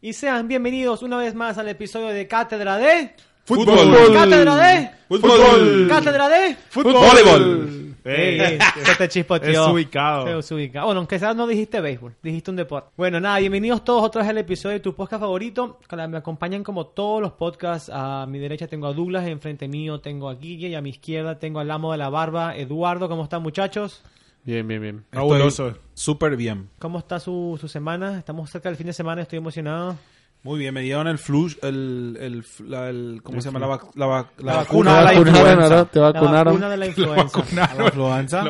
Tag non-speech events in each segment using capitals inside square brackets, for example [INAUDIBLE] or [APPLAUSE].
Y sean bienvenidos una vez más al episodio de Cátedra de... Fútbol. Cátedra de... Fútbol. Cátedra de... Voleibol. Ey, ey, se te chispoteó. Es ubicado. Se es ubicado. Bueno, aunque sea no dijiste béisbol, dijiste un deporte. Bueno, nada, bienvenidos todos otra vez al episodio de tu podcast favorito. Me acompañan como todos los podcasts. A mi derecha tengo a Douglas, enfrente mío tengo a Guille y a mi izquierda tengo al amo de la barba, Eduardo. ¿Cómo están muchachos? Bien, bien, bien. Fabuloso. Súper bien. ¿Cómo está su, su semana? Estamos cerca del fin de semana, estoy emocionado. Muy bien, me dieron el flu, el, el, la- el- ¿cómo se llama? La, vac- la, vac- la La vacuna vacuna de la la vacunaron, influenza. ¿no? Te La vacunaron. vacuna de la [LAUGHS] influenza. La influenza.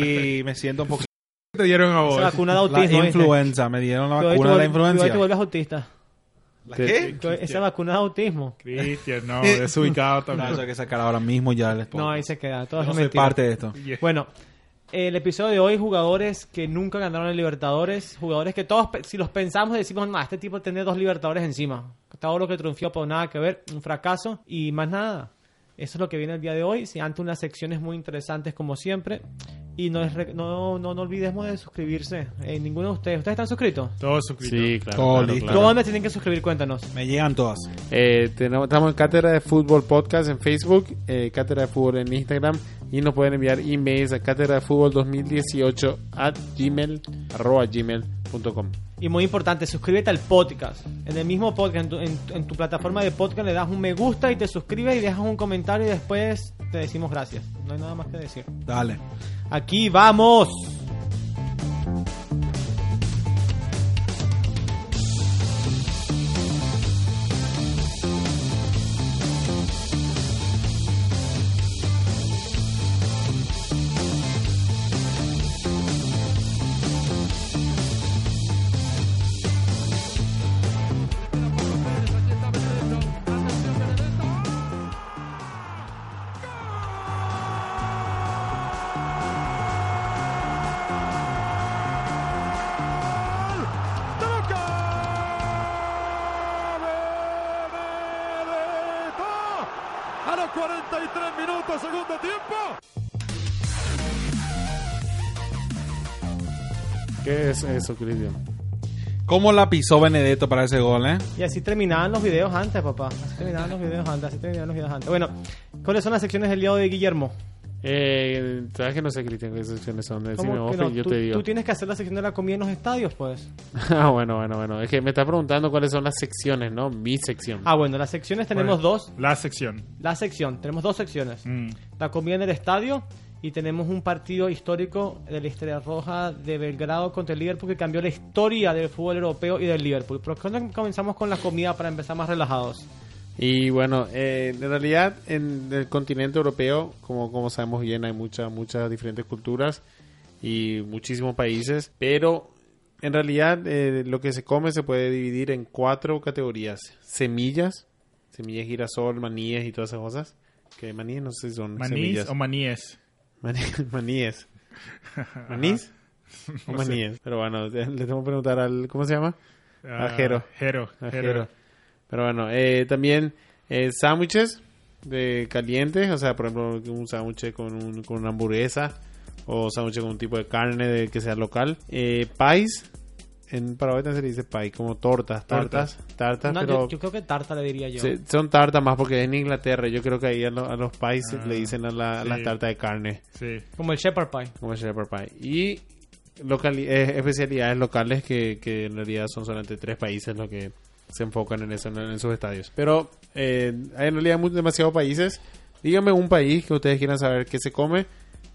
Y me siento un poquito... te dieron a vos? vacuna de La autismo. ¿viste? influenza, me dieron la vacuna de la que Hoy te influenza. vuelves autista. ¿La qué? Esa vacuna de autismo. Cristian, no, desubicado [LAUGHS] No, también. eso hay que sacar ahora mismo ya el No, ahí se queda. Eso no es soy mentira. parte de esto. Yeah. Bueno, el episodio de hoy, jugadores que nunca ganaron el Libertadores, jugadores que todos, si los pensamos, decimos, no, este tipo tiene dos Libertadores encima. Todo lo que triunfó, por nada que ver, un fracaso y más nada. Eso es lo que viene el día de hoy. Si ante unas secciones muy interesantes como siempre. Y no, es re- no, no, no olvidemos de suscribirse. Eh, ninguno de ustedes. ¿Ustedes están suscritos? Todos suscritos. Sí, claro. Todo claro, claro. ¿Dónde tienen que suscribir? Cuéntanos. Me llegan todas. Eh, tenemos, estamos en Cátedra de Fútbol Podcast en Facebook, eh, Cátedra de Fútbol en Instagram y nos pueden enviar emails a cátedra de fútbol 2018 at gmail, arroba Y muy importante, suscríbete al podcast. En el mismo podcast, en tu, en- en tu plataforma de podcast, le das un me gusta y te suscribes y dejas un comentario y después te decimos gracias. No hay nada más que decir. Dale. Aquí vamos. 43 minutos, segundo tiempo. ¿Qué es eso, Cristian? ¿Cómo la pisó Benedetto para ese gol, eh? Y así terminaban los videos antes, papá. Así terminaban los videos antes, así terminaban los videos antes. Bueno, ¿cuáles son las secciones del día de Guillermo? Eh, ¿Sabes que no sé, Cristian, qué secciones son? Decime ¿Cómo vos no? yo tú, te digo. tú tienes que hacer la sección de la comida en los estadios, pues. [LAUGHS] ah, bueno, bueno, bueno. Es que me estás preguntando cuáles son las secciones, ¿no? Mi sección. Ah, bueno, las secciones tenemos Bueno, dos. La sección. La sección, tenemos dos secciones. Mm. La comida en el estadio y tenemos un partido histórico de la Estrella Roja de Belgrado contra el Liverpool que cambió la historia del fútbol europeo y del Liverpool. Pero ¿por qué no comenzamos con la comida para empezar más relajados? Y bueno, eh, en realidad en el continente europeo, como, como sabemos bien, hay muchas muchas diferentes culturas y muchísimos países, pero en realidad eh, lo que se come se puede dividir en cuatro categorías. Semillas, semillas girasol, maníes y todas esas cosas. Que maníes no sé si son ¿Manís semillas. o maníes? Maní- [LAUGHS] maníes. ¿Manís? [LAUGHS] O maníes. Pero bueno, le tengo que preguntar al... ¿Cómo se llama? Ah, Jero. Jero. Ajero. Jero. Pero bueno, eh, también eh, sándwiches de calientes, o sea, por ejemplo, un sándwich con, un- con una hamburguesa o sándwich con un tipo de carne de, que sea local. Eh, pies, en Paraguay también se le dice pie, como tortas, tartas, tartas, No, pero yo, yo creo que tarta le diría yo. se- son tartas más porque en Inglaterra yo creo que ahí a, lo- a los pies Ah, le dicen a, la- a las sí. tartas de carne, Sí. Como el shepherd pie. como shepherd pie. Y locali- eh, especialidades locales que, que en realidad son solamente tres países los que se enfocan en eso en, en sus estadios. Pero eh, hay en realidad muy, demasiados países. Dígame un país que ustedes quieran saber qué se come.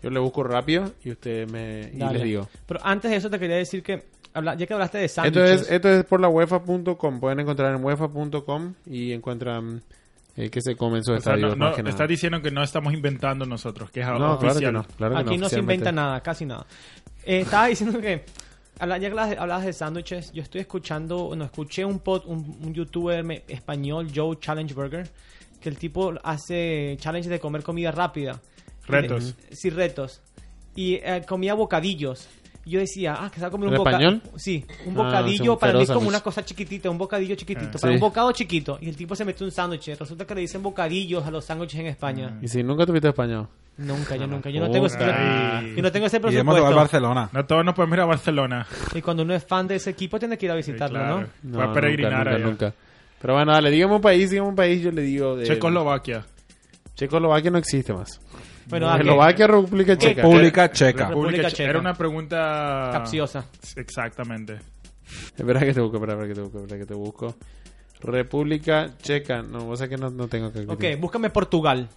Yo le busco rápido y ustedes me y les digo. Pero antes de eso te quería decir que, habla- ya que hablaste de Esto sándwiches, es, esto es por la UEFA.com. Pueden encontrar en UEFA.com y encuentran eh, qué se come en sus O sea, estadios. no, no, que estás diciendo que no estamos inventando nosotros, que es No, claro que oficial. no. Claro que aquí no, se inventa nada, casi nada. Eh, estaba diciendo que, ya que hablabas de, sándwiches, yo estoy escuchando, no, escuché un, pod, un, un youtuber español, Joe Challenge Burger, que el tipo hace challenge de comer comida rápida. Retos. Eh, sí, retos. Y eh, comía bocadillos. Y yo decía, ah, que se va a comer un ¿El bocadillo. español? Sí, un Ah, bocadillo un para mí es como una cosa chiquitita, un bocadillo chiquitito, Ah. para Sí. un bocado chiquito. Y el tipo se metió un sándwich. Resulta que le dicen bocadillos a los sándwiches en España. Y si nunca tuviste español. Nunca, yo nunca. Yo no tengo ese, yo no tengo ese Y hemos de presupuesto. Barcelona. No todos nos podemos ir a Barcelona. Y cuando uno es fan de ese equipo, tiene que ir a visitarlo, claro. ¿no? Voy a peregrinar nunca, allá. nunca, nunca. Pero bueno, dale, dígame un país, dígame un país, yo le digo... De... Checoslovaquia. Checoslovaquia no existe más. Bueno, dale. Eslovaquia, República Checa. República Checa. República República Checa. Era una pregunta Capciosa. Exactamente. Espera que te busco, espera, espera que te busco, espera que te busco. República Checa. No, vos sabés que no, no tengo que... Ok, búscame Portugal.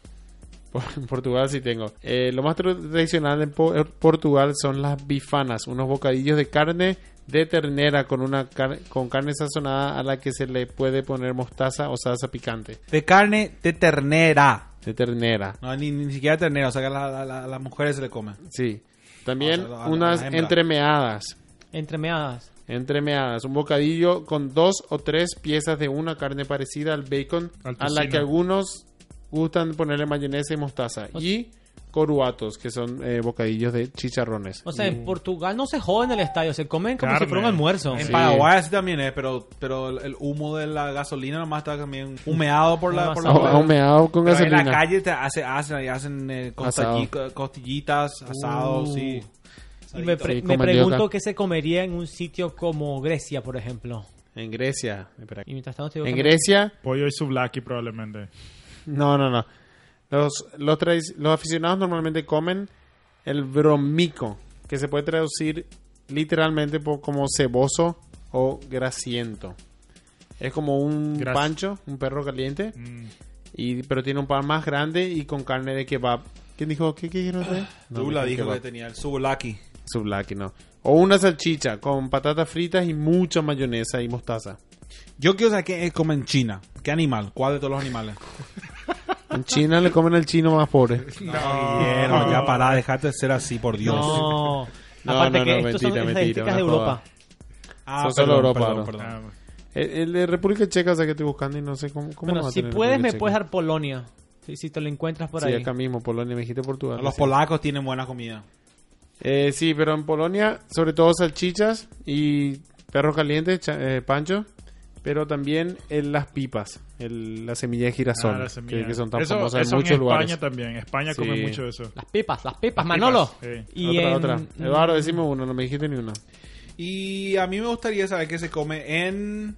En Portugal sí tengo. Eh, lo más tra- tradicional en Po- en Portugal son las bifanas, unos bocadillos de carne de ternera con una car- con carne sazonada a la que se le puede poner mostaza o salsa picante. De carne de ternera. De ternera, No, ni, ni siquiera ternera. O sea que a la- a la- a las mujeres se le come. sí. También O sea, a la- a unas entremeadas. Entremeadas. Entremeadas, un bocadillo con dos o tres piezas de una carne parecida al bacon, Al a la que algunos gustan ponerle mayonesa y mostaza. Y coruatos, que son eh, bocadillos de chicharrones. O sea, en Portugal no se joden en el estadio, se comen como Carne. si fuera un almuerzo. En Sí. Paraguay así también es, pero, pero el, humo de la gasolina nomás está también humeado por la... Por la Ah, Ahumeado con Pero en gasolina. la calle te hace, hacen, hacen eh, costalli- costillitas, asados, Uh. sí. Y me, pre- Sí, me pregunto qué se comería en un sitio como Grecia, por ejemplo. En Grecia. espera. Y mientras tanto te digo En que- Grecia, Pollo y souvlaki probablemente. No, no, no. Los, los, los aficionados normalmente comen el bromico, que se puede traducir literalmente por- como ceboso o grasiento. Es como un Gras- pancho, un perro caliente, Mm. y, pero tiene un pan más grande y con carne de kebab. ¿Quién dijo? ¿Qué, qué? No, Tú la dijo dijo que kebab. tenía el subulaki. No. O una salchicha con patatas fritas y mucha mayonesa y mostaza. Yo quiero saber qué comen en China. ¿Qué animal? ¿Cuál de todos los animales? [LAUGHS] En China le comen al chino más pobre. Guillermo, ya pará, dejate de ser así, por Dios. No. [LAUGHS] No, Aparte no, que no, estos son mentira, mentira, estadísticas de una. Europa. Ah, Son solo Europa, perdón, ¿no? perdón. Ah, El, el de República Checa, o sea que estoy buscando y no sé cómo. cómo Bueno, lo va a si tener puedes, me puedes dar Polonia. Si, si te lo encuentras por Sí, ahí. acá mismo, Polonia, me dijiste Portugal. Los sí. polacos tienen buena comida. Eh, sí, pero en Polonia, sobre todo salchichas y perros calientes, cha- eh, pancho, pero también en las pipas, el- la semilla de girasol, Ah, la que, semilla. que son tan eso, famosas en muchos en lugares. España también. España Sí. come mucho de eso. Las pipas, las pipas, Las Manolo. pipas, sí. Y otra, en- otra. Eduardo, decime uno, no me dijiste ni una. Y a mí me gustaría saber qué se come en,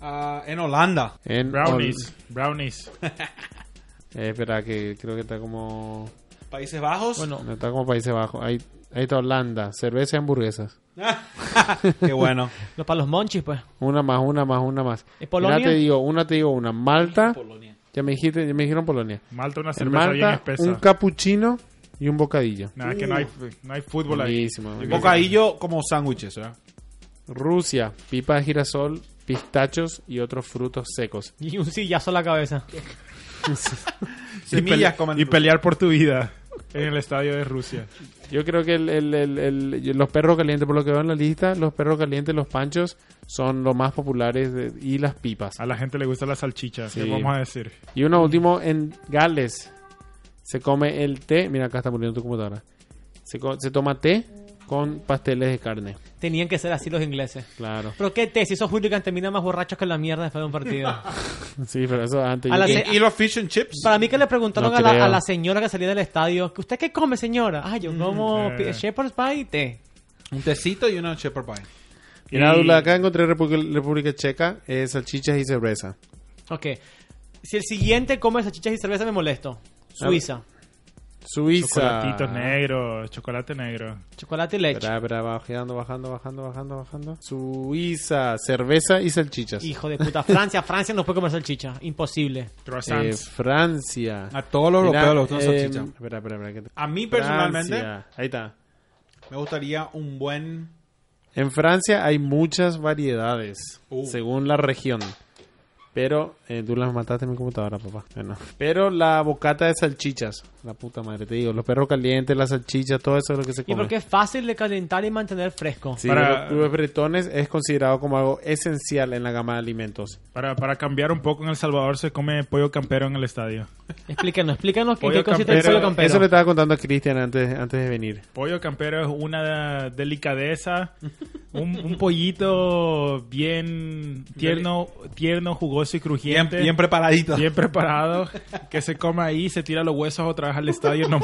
ah, en Holanda. En Brownies. Brownies. [LAUGHS] Eh, espera, que creo que está como. Países Bajos. Bueno, no, está como Países Bajos. Ahí, ahí está Holanda, cerveza y hamburguesas. [LAUGHS] Qué bueno. los para los monchis, pues. Una más, una más, una más. ¿Y Polonia? Mira, te digo, una te digo, una. Malta. Ya me dijiste, ya me dijeron Polonia. Malta una cerveza bien Malta, espesa. un capuchino y un bocadillo. Nada, es que no hay, no hay fútbol ahí. Buenísimo. Bocadillo como sándwiches, ¿verdad? Rusia, pipa de girasol, pistachos y otros frutos secos. Y un sillazo a la cabeza. [LAUGHS] Semillas pele- y pelear por tu vida en el estadio de Rusia. Yo creo que el- el- el- el- los perros calientes, por lo que veo en la lista, los perros calientes, los panchos, son los más populares de- y las pipas. A la gente le gusta la salchicha, Sí. ¿qué vamos a decir? Y uno último, en Gales se come el té. Mira, acá está muriendo tu computadora. Se, co- se toma té con pasteles de carne. Tenían que ser así los ingleses. Claro. Pero qué te, si esos hooligans terminan más borrachos que la mierda después de un partido. [LAUGHS] Sí, pero eso antes. A yo se- ¿Y, y los fish and chips? Para mí que le preguntaron No a, la, a la señora que salía del estadio, ¿que ¿usted qué come, señora? Ah, yo como eh. pi- shepherd's pie y té. Un tecito y una shepherd pie. Mira, Y- Dula, acá encontré Repu- República Checa, eh, salchichas y cerveza. Ok. Si el siguiente come salchichas y cerveza, me molesto. Suiza. Suiza. Chocolatitos negros, chocolate negro. Chocolate y leche. Espera, espera, bajando, bajando, bajando, bajando, bajando. Suiza, cerveza y salchichas. Hijo de puta. Francia, Francia no puede comer salchicha. Imposible. Eh. Francia. A todos los europeos les gusta eh, salchicha. Espera, espera, espera. que te- A mí personalmente Francia. Ahí está. me gustaría un buen... En Francia hay muchas variedades, Uh. según la región. Pero, eh, tú las mataste en mi computadora, papá. Bueno. Pero la bocata de salchichas, la puta madre, te digo, los perros calientes, las salchichas, todo eso es lo que se Y come. porque es fácil de calentar y mantener fresco. Sí, Para- los, los bretones es considerado como algo esencial en la gama de alimentos. Para, para cambiar un poco, en El Salvador se come pollo campero en el estadio. Explíquenos, explícanos qué, qué consiste el campero, pollo campero. Eso le estaba contando a Cristian antes, antes de venir. Pollo campero es una delicadeza, [LAUGHS] un, un pollito bien tierno, tierno, jugoso y Bien, crujiente. bien preparadito. bien preparado, [LAUGHS] que se come ahí, se tira los huesos otra vez al estadio, no,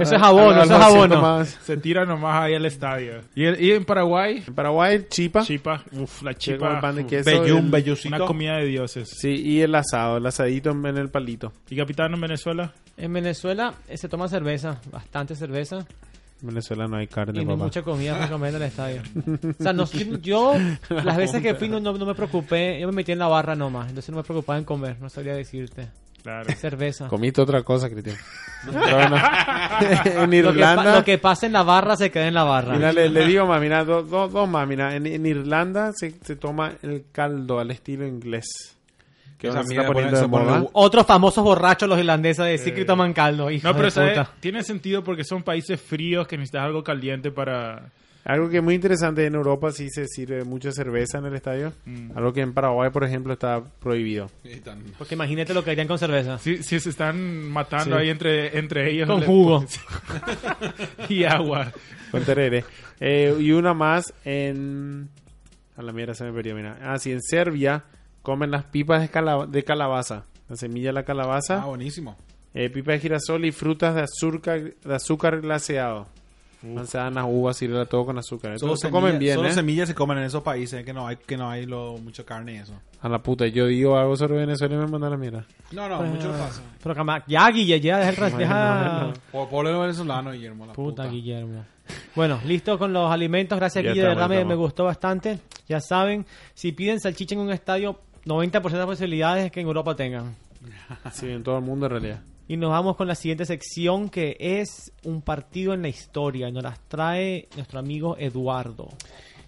Eso es abono, eso es abono. se tira nomás ahí al estadio. Y, el- y en Paraguay, En Paraguay, chipa. chipa, uff, la chipa, pan de queso. Bellum, el- bellucito. una comida de dioses. Sí, y el asado, el asadito en, en el palito. ¿Y capitán en Venezuela? En Venezuela eh, se toma cerveza, bastante cerveza. En Venezuela no hay carne, Y no hay papá. mucha comida para comer en el estadio. O sea, no- [LAUGHS] yo, las veces que fui, no, no, me preocupé. Yo me metí en la barra nomás. Entonces no me preocupaba en comer. No sabría decirte. Claro. Cerveza. Comiste otra cosa, Cristian. [LAUGHS] [LAUGHS] En Lo que, Irlanda... lo que pasa en la barra se queda en la barra. Mira, le, le digo más, mira, dos dos- dos más, mira, en, en Irlanda se, se toma el caldo al estilo inglés. Que Esa ahora se mierda está poniendo pone- de se pone moda. de- Otros famosos borrachos, los irlandeses, de decir que toman caldo. hijo No, pero de ¿sabe? puta. tiene sentido porque son países fríos que necesitas algo caliente para... Algo que es muy interesante en Europa sí se sirve mucha cerveza en el estadio. Mm. Algo que en Paraguay, por ejemplo, está prohibido. Porque imagínate lo que harían con cerveza. Sí, sí se están matando Sí. ahí entre, entre ellos. Con jugo. [LAUGHS] y agua. Con terere. Eh, y una más en... A la mierda se me perdió, mira. Ah, sí, en Serbia comen las pipas de, cala- de calabaza. La semilla de la calabaza. Ah, buenísimo. Eh, pipa de girasol y frutas de azúcar, de azúcar glaseado. Manzanas, uvas y todo con azúcar. Eso Solo, se comen bien, solo ¿eh? semillas se comen en esos países que no hay que no hay lo, mucha carne y eso. A la puta, yo digo algo sobre Venezuela y me mandan a la mierda. No, no, mucho pasa. Pero cama- ya, Guille, ya, deja el deja- Bueno, Por pueblo venezolano, Guillermo. La Puta, puta. Guillermo. Bueno, listo con los alimentos. Gracias, Guille. De verdad me, me gustó bastante. Ya saben, si piden salchicha en un estadio, 90% de posibilidades es que en Europa tengan. [LAUGHS] Sí, en todo el mundo en realidad. Y nos vamos con la siguiente sección que es un partido en la historia. Nos las trae nuestro amigo Eduardo.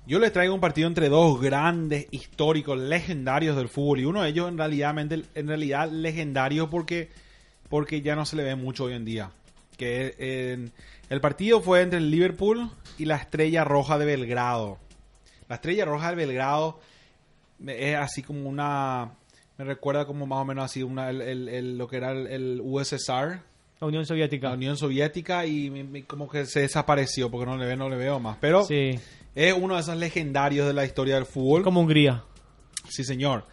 Yo les traigo un partido entre dos grandes históricos legendarios del fútbol y uno de ellos en realidad, en realidad legendario porque, porque ya no se le ve mucho hoy en día. Que en- el partido fue entre el Liverpool y la Estrella Roja de Belgrado. La Estrella Roja de Belgrado es así como una... Me recuerda como más o menos así una, el- el- el- lo que era el, USSR, La Unión Soviética. la Unión Soviética y como que se desapareció porque no le, ve- no le veo más. Pero Sí, es uno de esos legendarios de la historia del fútbol. como Hungría. Sí, señor.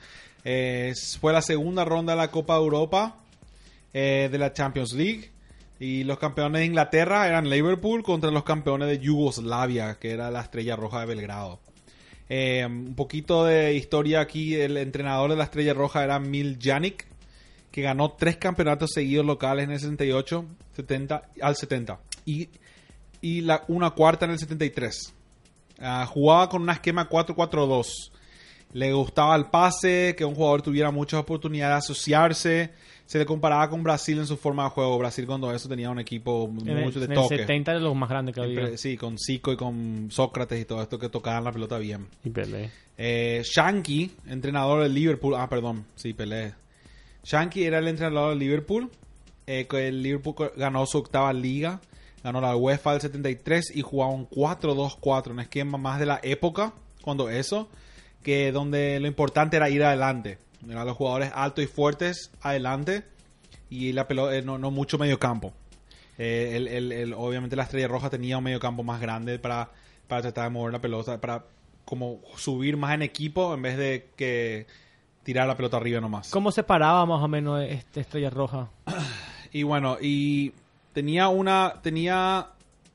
Eh, fue la segunda ronda de la Copa de Europa eh, de la Champions League. Y los campeones de Inglaterra eran Liverpool contra los campeones de Yugoslavia, que era la Estrella Roja de Belgrado. Eh, un poquito de historia aquí. El entrenador de la Estrella Roja era Mil Janik, que ganó tres campeonatos seguidos locales en el 68, 70, al 70. Y, y la, una cuarta en el 73. Ah, jugaba con un esquema 4-4-2. Le gustaba el pase, que un jugador tuviera muchas oportunidades de asociarse. Se le comparaba con Brasil en su forma de juego. Brasil cuando eso tenía un equipo En el, mucho de en el toque. 70 era lo más grande que había. Sí, con Zico y con Sócrates y todo esto que tocaban la pelota bien. Y Pelé. Eh, Shanky, entrenador del Liverpool. Ah, perdón, sí, Pelé. Shanky era el entrenador del Liverpool. Eh, el Liverpool ganó su octava liga. Ganó la UEFA del 73 y jugaba un 4-2-4, un esquema más de la época, cuando eso, que donde lo importante era ir adelante. Eran los jugadores altos y fuertes adelante y la pelota, eh, no, no mucho medio campo. Eh, el- el- el- obviamente la Estrella Roja tenía un medio campo más grande para, para tratar de mover la pelota, para como subir más en equipo en vez de que tirar la pelota arriba nomás. ¿Cómo se paraba más o menos este Estrella Roja? [CLEARS THROAT] Y bueno, y tenía una, tenía,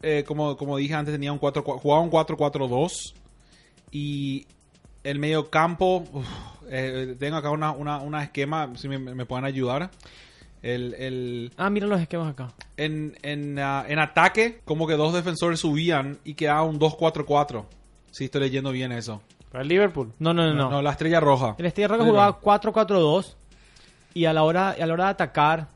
eh, como, como dije antes, tenía un 4, jugaba un 4-4-2 y el medio campo, uf, eh, tengo acá una, una, una esquema, si me, me pueden ayudar. El, el, Ah, mira los esquemas acá. en, en, ah, en ataque, como que dos defensores subían y quedaba un 2-4-4. Si estoy leyendo bien eso. Para Liverpool. No, no, no. no. No, la estrella roja. El Estrella Roja jugaba 4-4-2 y a la hora a la hora de atacar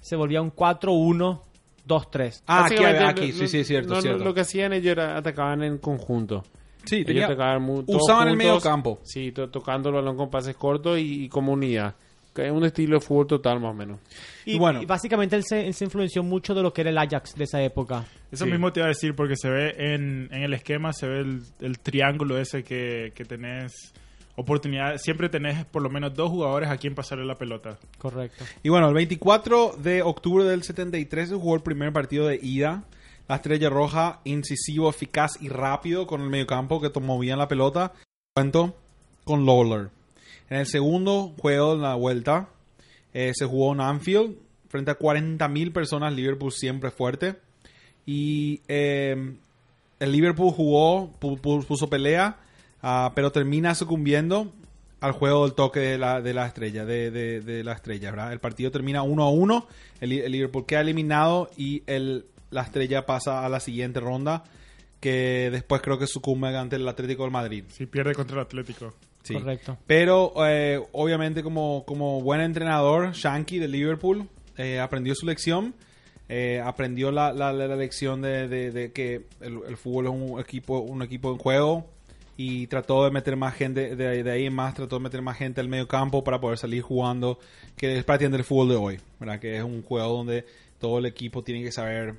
se volvía un 4-1-2-3. Ah, aquí, aquí, lo- sí, sí, es cierto, no, cierto. Lo que hacían ellos era atacaban en conjunto. Sí, tenía- tocaban usaban el medio campo. Sí, to- tocando el balón con pases cortos y, y como unidad. Que es un estilo de fútbol total más o menos. Y, Y bueno. y básicamente él se, él se influenció mucho de lo que era el Ajax de esa época. Eso Sí. mismo te iba a decir porque se ve en, en el esquema, se ve el, el triángulo ese que, que tenés oportunidad. Siempre tenés por lo menos dos jugadores a quien pasarle la pelota. Correcto. Y bueno, el 24 de octubre del 73 se jugó el primer partido de ida. La estrella roja, incisivo, eficaz y rápido con el mediocampo que movían la pelota. Cuento con Lawler. En el segundo juego de la vuelta eh, se jugó en Anfield frente a 40.000 personas. Liverpool siempre fuerte. Y eh, el Liverpool jugó, pu- pu- puso pelea, ah, pero termina sucumbiendo al juego del toque de la, de la estrella, de, de- la estrella. El partido termina 1 a 1, el, Li- el Liverpool queda eliminado y el, la estrella pasa a la siguiente ronda, que después creo que sucumbe ante el Atlético del Madrid. Si pierde contra el Atlético. Sí. Correcto. Pero eh, obviamente como, como buen entrenador, Shanky de Liverpool eh, aprendió su lección. eh, aprendió la, la- la lección de, de- de que el, el fútbol es un equipo, un equipo en juego y trató de meter más gente, de, de ahí en más trató de meter más gente al medio campo para poder salir jugando, que es prácticamente el fútbol de hoy, ¿verdad? Que es un juego donde todo el equipo tiene que saber,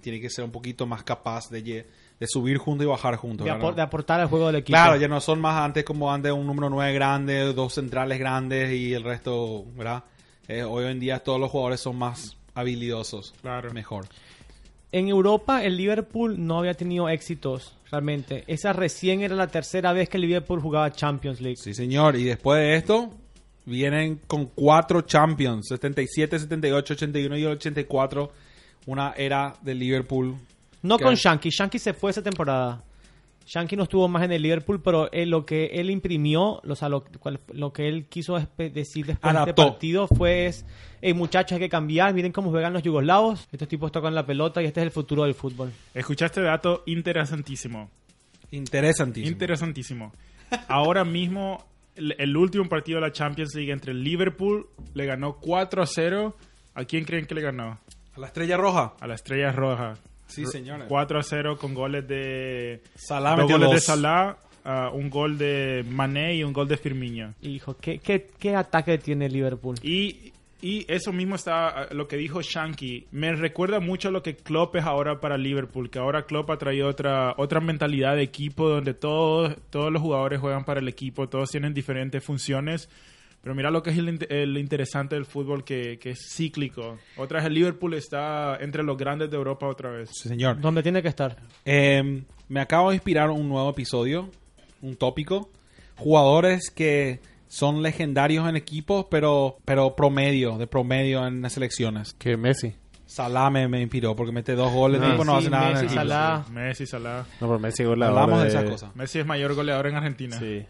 tiene que ser un poquito más capaz de, de subir juntos y bajar juntos. De, apor- de aportar al juego del equipo. Claro, ya no son más antes como antes un número 9 grande, dos centrales grandes y el resto, ¿verdad? Eh, hoy en día todos los jugadores son más habilidosos. Claro. Mejor. En Europa el Liverpool no había tenido éxitos realmente. Esa recién era la tercera vez que el Liverpool jugaba Champions League. Sí, señor. Y después de esto, vienen con cuatro Champions: 77, 78, 81 y 84. Una era de Liverpool. No que- con Shanky. Shanky se fue esa temporada. Shanky no estuvo más en el Liverpool, pero él- lo que él imprimió, o sea, lo, cual- lo que él quiso decir después de este partido fue, es, hey muchachos, hay que cambiar, miren cómo juegan los yugoslavos, estos tipos tocan la pelota y este es el futuro del fútbol. Escuchaste dato interesantísimo. Interesantísimo. Interesantísimo. Ahora mismo, el, el último partido de la Champions League entre el Liverpool le ganó 4 a 0. ¿A quién creen que le ganó? A la estrella roja. A la Estrella Roja. Sí, señores. 4 a 0 con goles de... Salah dos goles de. Salah, ah, un gol de Mané y un gol de Firmino. Hijo, ¿qué, qué, qué ataque tiene Liverpool? Y, y eso mismo está ah, lo que dijo Shanky. Me recuerda mucho a lo que Klopp es ahora para Liverpool, que ahora Klopp ha traído otra, otra mentalidad de equipo donde todos, todos los jugadores juegan para el equipo, todos tienen diferentes funciones. Pero mira lo que es el, int- el interesante del fútbol, que, que es cíclico. Otra vez el Liverpool está entre los grandes de Europa otra vez. Sí, señor. ¿Dónde tiene que estar? Eh, me acabo de inspirar un nuevo episodio, un tópico. Jugadores que son legendarios en equipos, pero, pero promedio, de promedio en las selecciones. Que Messi. Salah me, me inspiró porque mete dos goles, Ah, tipo no sí, hace nada en Messi, el equipo. Salah. Messi, Salah. No, pero Messi goleador. Hablamos de de- esas cosas. Messi es mayor goleador en Argentina. Sí.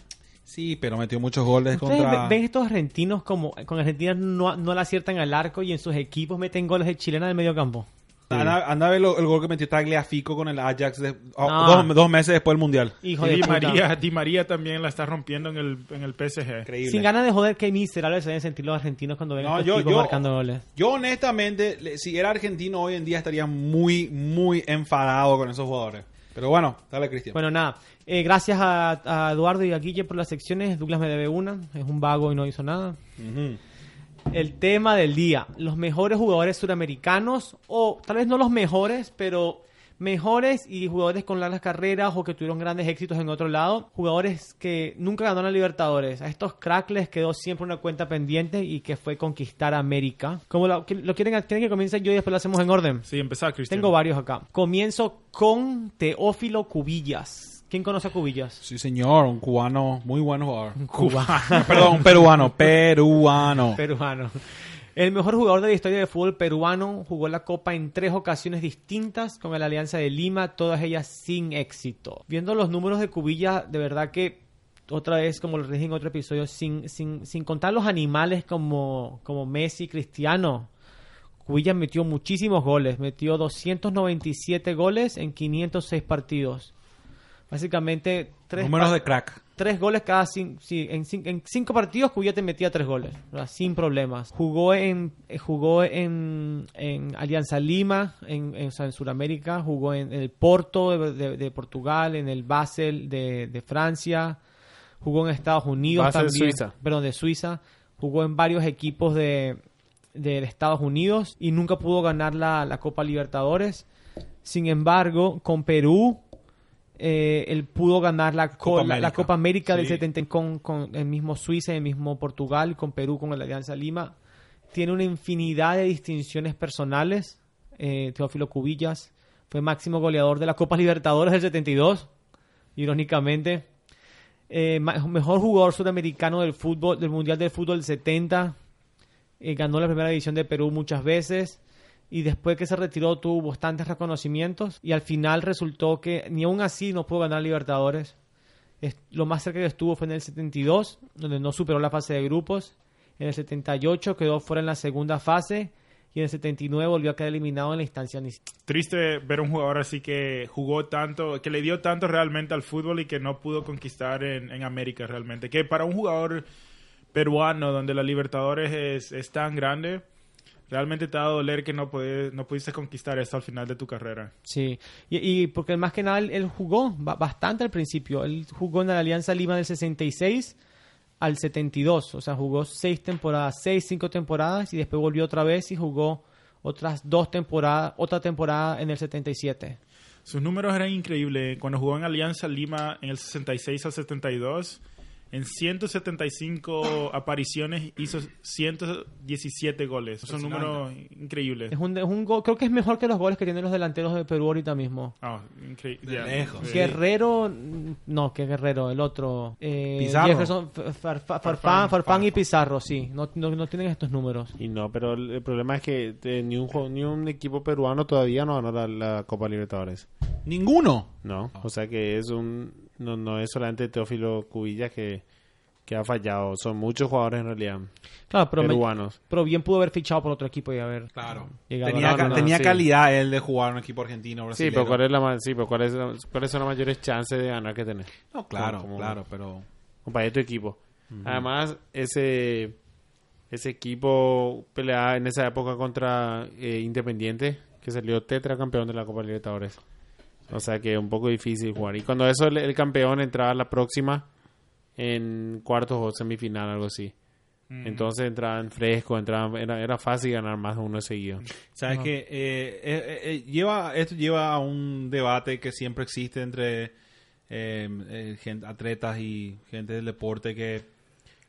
Sí, pero metió muchos goles ¿Ustedes contra... ve- ven estos argentinos como con Argentina no, no la aciertan al arco y en sus equipos meten goles de chilena del medio campo? Anda, anda a ver lo- el gol que metió Tagliafico con el Ajax de- oh, No. dos, dos meses después del Mundial. Hijo de Di puta. María, Di María también la está rompiendo en el, en el PSG. Increíble. Sin ganas de joder, qué miserables se deben sentir los argentinos cuando ven No, a estos yo- tipos yo- marcando goles. Yo honestamente, si era argentino hoy en día estaría muy, muy enfadado con esos jugadores. Pero bueno, dale Cristian. Bueno, nada. Eh, gracias a, a Eduardo y a Guille por las secciones. Douglas me debe una. Es un vago y no hizo nada. El tema del día. Los mejores jugadores suramericanos. O tal vez no los mejores, pero mejores y jugadores con largas carreras o que tuvieron grandes éxitos en otro lado. Jugadores que nunca ganaron a Libertadores. A estos cracks les quedó siempre una cuenta pendiente y que fue conquistar América. Como lo, lo quieren, quieren que comience yo y después lo hacemos en orden. Sí, empezá, Cristian. Tengo varios acá. Comienzo con Teófilo Cubillas. ¿Quién conoce a Cubillas? Sí, señor, un cubano, muy buen jugador. Cuba. [LAUGHS] Perdón, un peruano, peruano. peruano. El mejor jugador de la historia del fútbol peruano jugó la Copa en tres ocasiones distintas con la Alianza de Lima, todas ellas sin éxito. Viendo los números de Cubilla, de verdad que otra vez, como lo dije en otro episodio, sin, sin, sin contar los animales como, como Messi, Cristiano, Cubilla metió muchísimos goles, metió 297 goles en 506 partidos. Básicamente, tres, Números de crack. Tres goles cada cin- sí, en, cin- en cinco partidos Cubilla te metía tres goles, ¿verdad? sin problemas. Jugó en jugó en, en Alianza Lima, en, en, o sea, en Sudamérica, jugó en, el Porto de, de- de Portugal, en el Basel de, de Francia, jugó en Estados Unidos Basel, también, Suiza. perdón, de Suiza, jugó en varios equipos de, de Estados Unidos y nunca pudo ganar la, la Copa Libertadores. Sin embargo, con Perú, eh, él pudo ganar la, co- Copa la- la América. Copa América del Sí. 70 con, con el mismo Suiza, el mismo Portugal, con Perú, con la Alianza Lima. Tiene una infinidad de distinciones personales. Eh, Teófilo Cubillas fue máximo goleador de la Copa Libertadores del 72, irónicamente. Eh, mejor jugador sudamericano del fútbol, del Mundial del Fútbol del 70. Eh, ganó la primera división de Perú muchas veces. Y después que se retiró tuvo bastantes reconocimientos. Y al final resultó que ni aún así no pudo ganar Libertadores. Es- lo más cerca que estuvo fue en el 72, donde no superó la fase de grupos. En el 78 quedó fuera en la segunda fase. Y en el 79 volvió a quedar eliminado en la instancia Triste ver un jugador así que jugó tanto, que le dio tanto realmente al fútbol y que no pudo conquistar en, América realmente. Que para un jugador peruano donde la Libertadores es, es tan grande, realmente te va a doler que no, puede- no pudiste conquistar esto al final de tu carrera. Sí, y, y porque más que nada él, él jugó ba- bastante al principio. Él jugó en la Alianza Lima del 66 al 72, o sea, jugó seis temporadas, seis, cinco temporadas y después volvió otra vez y jugó otras dos temporadas, otra temporada en el 77. Sus números eran increíbles. Cuando jugó en Alianza Lima en el 66 al 72, en 175 apariciones hizo 117 goles. Son números increíbles. Es un, es un gol, creo que es mejor que los goles que tienen los delanteros de Perú ahorita mismo. Ah, incre- De ya. lejos. Sí. Guerrero, mm, no, que Guerrero, el otro. Eh, Pizarro. Jefferson, Farfán, Farfán y Pizarro, sí, no, no, no tienen estos números. Y no, pero el, el problema es que eh, ni, un, ni un equipo peruano todavía no ganó la, la Copa Libertadores. Ninguno. No, o sea que es un no, no es solamente Teófilo Cubillas que, que ha fallado, son muchos jugadores en realidad Claro, pero, me- peruanos. pero bien pudo haber fichado por otro equipo y haber Claro. llegado Tenía, a- no, no, tenía sí. calidad él de jugar en un equipo argentino. Sí, pero ¿cuál es la ma- sí, pero ¿cuál es la- cuáles son las mayores chances de ganar que tener? No, claro, Como- como- claro, pero... Compañero tu equipo. Además, ese ese equipo peleaba en esa época contra eh, Independiente, que salió tetracampeón de la Copa Libertadores. O sea que es un poco difícil jugar. Y cuando eso el, el campeón entraba a la próxima en cuartos o semifinal, algo así. Entonces entraban fresco, entraban, era, era fácil ganar más de uno seguido. Sabes que eh, eh, eh, lleva esto lleva a un debate que siempre existe entre eh, eh, gen- atletas y gente del deporte que,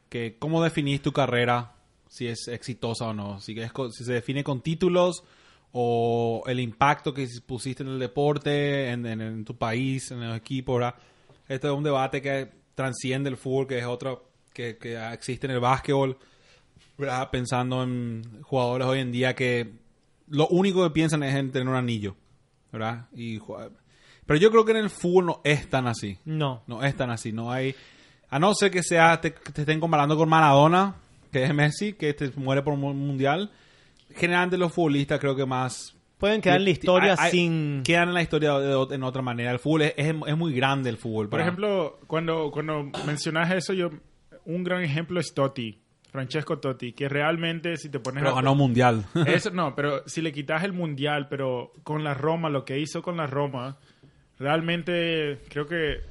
que cómo definís tu carrera si es exitosa o no si es co- si se define con títulos o el impacto que pusiste en el deporte en, en- en tu país en el equipo ¿verdad? este es un debate que transciende el fútbol que es otro que, que existe en el básquetbol ¿verdad? pensando en jugadores hoy en día que lo único que piensan es en tener un anillo, ¿verdad? Y. Pero yo creo que en el fútbol no es tan así. No. No es tan así. No hay. A no ser que sea te, te estén comparando con Maradona, que es Messi, que te muere por un mu- mundial. Generalmente los futbolistas creo que más. Pueden quedar en la historia hay- hay- sin... Quedan en la historia de en otra manera. El fútbol es, es, es muy grande el fútbol. Por para- ejemplo, cuando, cuando mencionas eso, yo un gran ejemplo es Totti, Francesco Totti, que realmente si te pones Pero ganó mundial. [LAUGHS] Eso [LAUGHS] no, pero si le quitas el mundial, pero con la Roma, lo que hizo con la Roma, realmente creo que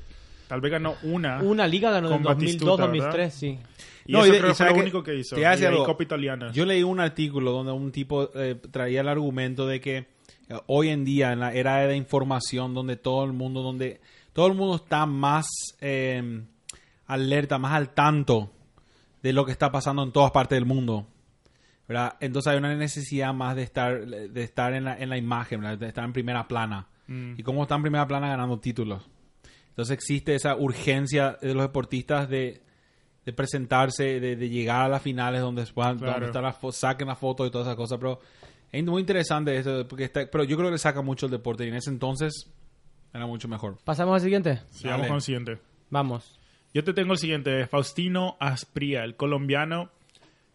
tal vez ganó una. Una liga ganó en Con 2002, Batistuta, 2003, sí. Y No, eso y creo fue lo que- único que hizo. te ahí algo. Italiana. Yo leí un artículo donde un tipo eh, traía el argumento de que eh, hoy en día, en la era de la información, donde todo el mundo, donde todo el mundo está más eh, alerta, más al tanto de lo que está pasando en todas partes del mundo. ¿verdad? Entonces hay una necesidad más de estar, de estar en, la, en la imagen, ¿verdad? de estar en primera plana. Mm. Y cómo está en primera plana ganando títulos. Entonces existe esa urgencia de los deportistas de, de presentarse, de, de llegar a las finales donde, puedan, Claro. donde la saquen la foto y todas esas cosas. Pero es muy interesante eso, porque está, pero yo creo que le saca mucho el deporte y en ese entonces era mucho mejor. Pasamos al siguiente. Sigamos Dale. con el siguiente. Vamos. Yo te tengo el siguiente, Faustino Aspría, el colombiano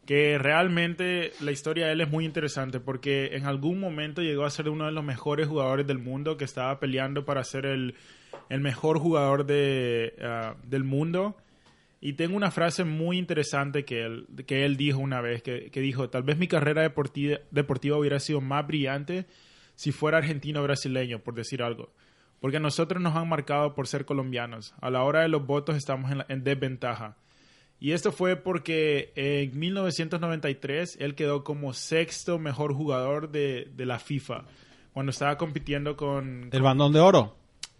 que realmente la historia de él es muy interesante porque en algún momento llegó a ser uno de los mejores jugadores del mundo que estaba peleando para ser el, el mejor jugador de, ah, del mundo. Y tengo una frase muy interesante que él, que él dijo una vez, que, que dijo, tal vez mi carrera deportiva, deportiva hubiera sido más brillante si fuera argentino brasileño, por decir algo. Porque nosotros nos han marcado por ser colombianos. A la hora de los votos estamos en, en desventaja. Y esto fue porque en 1993 él quedó como sexto mejor jugador de, de la FIFA. Cuando estaba compitiendo con... El bandón de oro.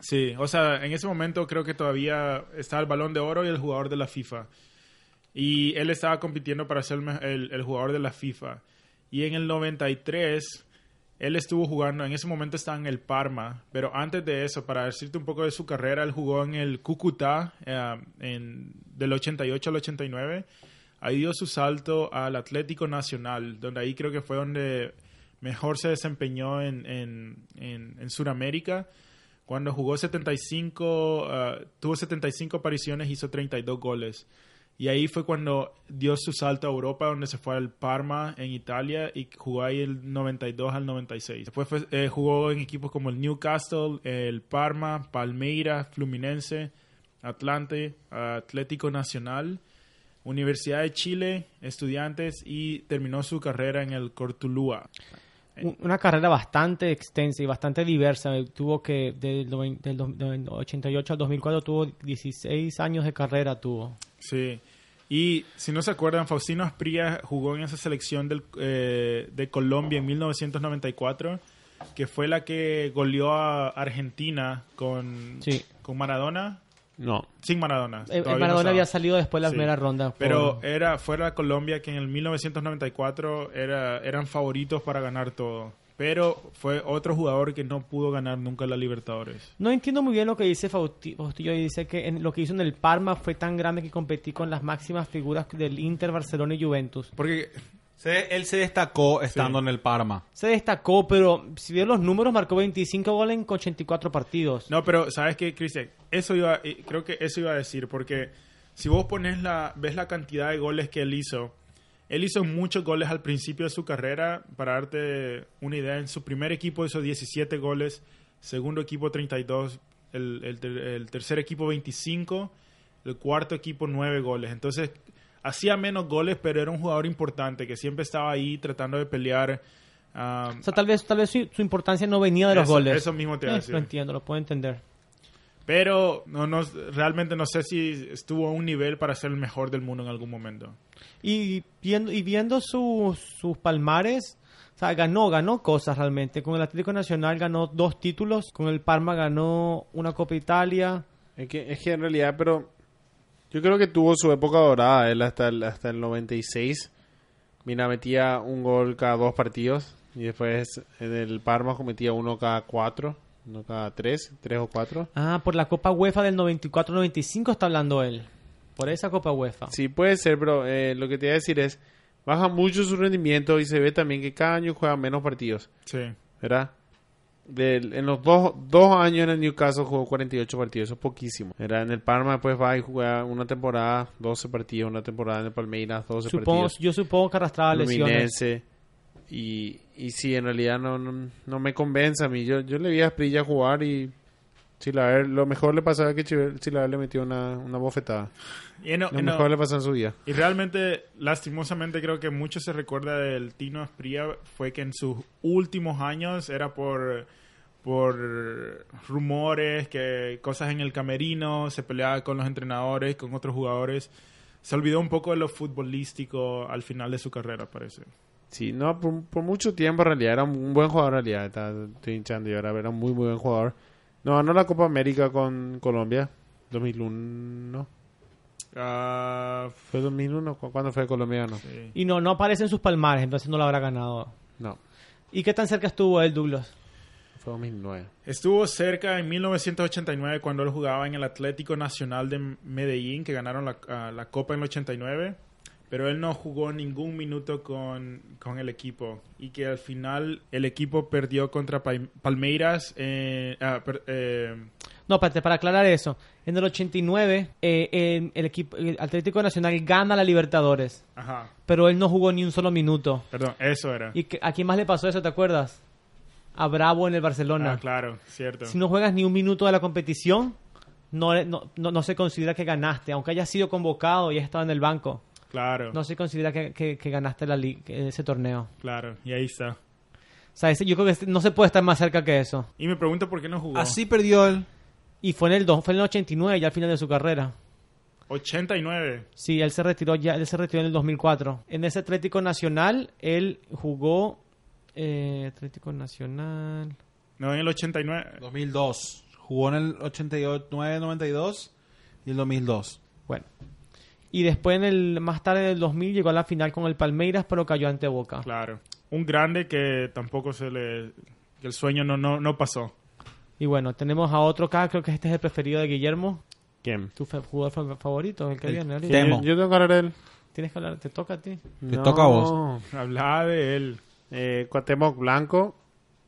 Sí, o sea, en ese momento creo que todavía estaba el balón de oro y el jugador de la FIFA. Y él estaba compitiendo para ser el el jugador de la FIFA. Y en el 93, él estuvo jugando, en ese momento estaba en el Parma, pero antes de eso, para decirte un poco de su carrera, él jugó en el Cúcuta eh, en, del 88 al 89. Ahí dio su salto al Atlético Nacional, donde ahí creo que fue donde mejor se desempeñó en, en, en, en Sudamérica. Cuando jugó 75, ah, tuvo 75 apariciones, hizo 32 goles. Y ahí fue cuando dio su salto a Europa, donde se fue al Parma en Italia y jugó ahí el 92 al 96. Después fue- eh, jugó en equipos como el Newcastle, el Parma, Palmeiras, Fluminense, Atlante, Atlético Nacional, Universidad de Chile, Estudiantes y terminó su carrera en el Cortulúa. Un- Una carrera bastante extensa y bastante diversa. Tuvo que, del, del del 88 al 2004, tuvo 16 años de carrera. Tuvo. Sí. Y si no se acuerdan, Faustino Asprilla jugó en esa selección del, eh, de Colombia en 1994, que fue la que goleó a Argentina con, Sí. con Maradona. No. Sin Maradona. Eh, no Maradona estaba. había salido después de la Sí. primera ronda. por- Pero era fuera Colombia que en el 1994 era, eran favoritos para ganar todo. Pero fue otro jugador que no pudo ganar nunca la Libertadores. No entiendo muy bien lo que dice Fausti- Faustillo y dice que en- lo que hizo en el Parma fue tan grande que competí con las máximas figuras del Inter, Barcelona y Juventus. Porque Se- él se destacó estando en el Parma. Se destacó, pero si ves los números, marcó 25 goles en 84 partidos. No, pero ¿sabes qué, Cristian? Eso iba, eh, creo que eso iba a decir, porque si vos pones la, ves la cantidad de goles que él hizo, él hizo muchos goles al principio de su carrera, para darte una idea, en su primer equipo hizo 17 goles, segundo equipo 32, el, el el tercer equipo 25, el cuarto equipo 9 goles. Entonces, hacía menos goles, pero era un jugador importante, que siempre estaba ahí tratando de pelear. ah, O sea, tal vez, tal vez su, su importancia no venía de los Eso- goles. eso mismo te Eh. Lo entiendo, lo puedo entender. Pero no, no, realmente no sé si estuvo a un nivel para ser el mejor del mundo en algún momento. Y viendo, y viendo sus, sus palmares, o sea, ganó, ganó cosas realmente. Con el Atlético Nacional ganó dos títulos, con el Parma ganó una Copa Italia. Es que, es que en realidad, pero yo creo que tuvo su época dorada, él hasta el, hasta el 96. Mira, metía un gol cada dos partidos y después en el Parma cometía uno cada cuatro, uno cada tres, tres o cuatro. Ah, por la Copa UEFA del 94-95 está hablando él. Por esa Copa UEFA. Sí, puede ser, pero eh, lo que te voy a decir es, baja mucho su rendimiento y se ve también que cada año juega menos partidos, Sí. ¿verdad? Del- en los dos, dos años en el Newcastle jugó 48 partidos, eso es poquísimo. Era en el Parma, después va y juega una temporada, 12 partidos, una temporada en el Palmeiras, 12 Supongo, partidos. yo supongo que arrastraba lesiones. Y, y sí, en realidad no, no, no me convence a mí. Yo, yo le vi a Sprilla jugar y Chilaver, lo mejor le pasaba que Chilaver le metió una, una bofetada. Y, no- Lo no- mejor le pasó en su vida. y realmente, lastimosamente, creo que mucho se recuerda del Tino Asprilla fue que en sus últimos años era por por rumores, que cosas en el camerino, se peleaba con los entrenadores, con otros jugadores. Se olvidó un poco de lo futbolístico al final de su carrera, parece. Sí, no, por, por mucho tiempo en realidad era un buen jugador en realidad. Estaba- estoy hinchando y ahora era un muy, muy buen jugador. No, ganó la Copa América con Colombia. 2001. Ah, ¿Fue 2001? ¿Cu- ¿Cuándo fue colombiano? sí. Y no, no aparece en sus palmares, entonces no lo habrá ganado. No, ¿Y qué tan cerca estuvo él, Douglas? fue 2009. Estuvo cerca en 1989 cuando él jugaba en el Atlético Nacional de Medellín, que ganaron la, la Copa en el 89. Pero él no jugó ningún minuto con, con el equipo y que al final el equipo perdió contra Pal- Palmeiras. eh, ah, per- eh, No, espérate, para aclarar eso. En el 89, eh, el equipo el Atlético Nacional gana la Libertadores, ajá, pero él no jugó ni un solo minuto. perdón, eso era. ¿Y a quién más le pasó eso, te acuerdas? A Bravo en el Barcelona. Ah, claro, cierto. Si no juegas ni un minuto de la competición, no, no, no, no se considera que ganaste, aunque hayas sido convocado y hayas estado en el banco. Claro, No se considera que, que- que ganaste la ese torneo. claro, y ahí está. O sea, ese- yo creo que este- no se puede estar más cerca que eso. Y me pregunto por qué no jugó. Así perdió él. Y fue en el, dos- fue en el 89, ya al final de su carrera. 89. Sí, él se retiró ya, él se retiró en el 2004. En ese Atlético Nacional, él jugó eh, Atlético Nacional. No, en el 89. 2002. Jugó en el 89, 92 y el 2002. Bueno. Y después en el más tarde del 2000 llegó a la final con el Palmeiras, pero cayó ante Boca. Claro. Un grande que tampoco se le... que el sueño no, no, no pasó. Y bueno, tenemos a otro acá, creo que este es el preferido de Guillermo, ¿Quién? tu jugador fa- favorito, el que El viene. Temo. Yo, yo tengo que hablar de él. Tienes que hablar, te toca a ti. Te toca a vos. Hablaba de él. Eh, Cuauhtémoc Blanco.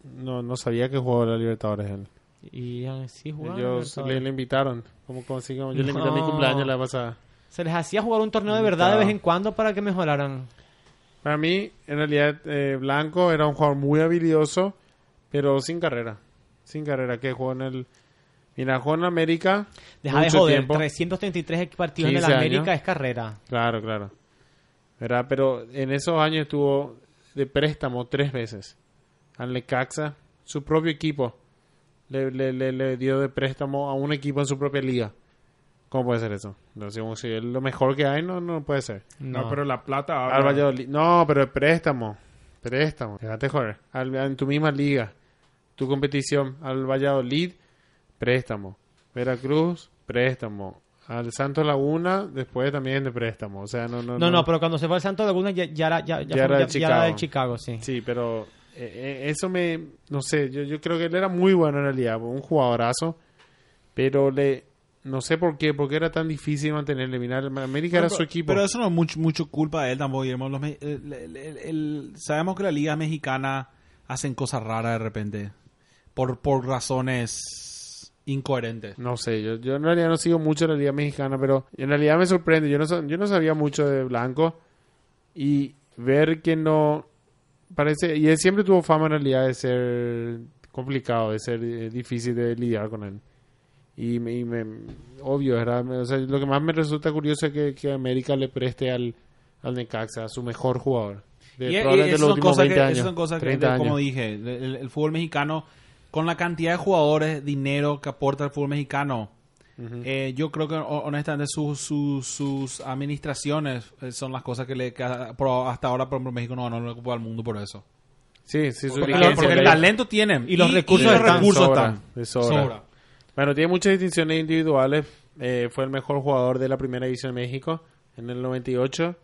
No, no sabía que jugaba la Libertadores él. Y ah, sí jugaba. Ellos le, le invitaron. ¿Cómo consigamos? Yo le invité a mi cumpleaños la pasada. Se les hacía jugar un torneo de verdad de vez en cuando para que mejoraran. Para mí, en realidad, eh, Blanco era un jugador muy habilidoso, pero sin carrera. Sin carrera, que jugó en el... Mira, jugó en América Deja de mucho joder, tiempo. 333 partidos en el 15 América años. es carrera. Claro, claro. ¿Verdad? Pero en esos años estuvo de préstamo tres veces. Al Necaxa, su propio equipo, le, le, le, le dio de préstamo a un equipo en su propia liga. ¿Cómo puede ser eso? No, si, si es lo mejor que hay, no, no puede ser. No, pero la plata habla. Al Valladolid. No, pero es préstamo. Préstamo. Déjate joder. Al- en tu misma liga. Tu competición. Al Valladolid, préstamo. Veracruz, préstamo. Al Santos Laguna, después también de préstamo. O sea, no, no. No, no, pero cuando se fue al Santo Laguna ya, ya era, ya, ya Ya fue- era ya- del ya era Chicago. del Chicago, sí. Sí, pero eh, eh, eso me. No sé, yo, yo creo que él era muy bueno en realidad. Un jugadorazo. Pero le. No sé por qué, porque era tan difícil mantenerle. Mira, el América era Pero- su equipo. Pero eso no es mucho, mucho culpa de él tampoco, Guillermo. Los me- el- el- el- el- sabemos que la liga mexicana hacen cosas raras de repente. Por, por razones incoherentes. No sé, yo, yo en realidad no sigo mucho la Liga Mexicana, pero en realidad me sorprende. Yo no, yo no sabía mucho de Blanco y ver que no parece. Y él siempre tuvo fama en realidad de ser complicado, de ser eh, difícil de lidiar con él. Y, me, y me- obvio, era, o sea, lo que más me resulta curioso es que, que América le preste al, al Necaxa, a su mejor jugador. De, Y, y probablemente los son últimos cosas 20 que, años. son cosas que, 30 como dije, el, el fútbol mexicano, con la cantidad de jugadores, dinero que aporta el fútbol mexicano, eh, yo creo que ho- honestamente sus, sus, sus administraciones eh, son las cosas que le que hasta ahora por ejemplo México no ganó la Copa del Mundo por eso. Sí, sí, Porque, porque el le- talento tienen Y los recursos los están. Sobra, están. de sobra. Bueno, tiene muchas distinciones individuales. Eh, fue el mejor jugador de la primera división de México en el 98.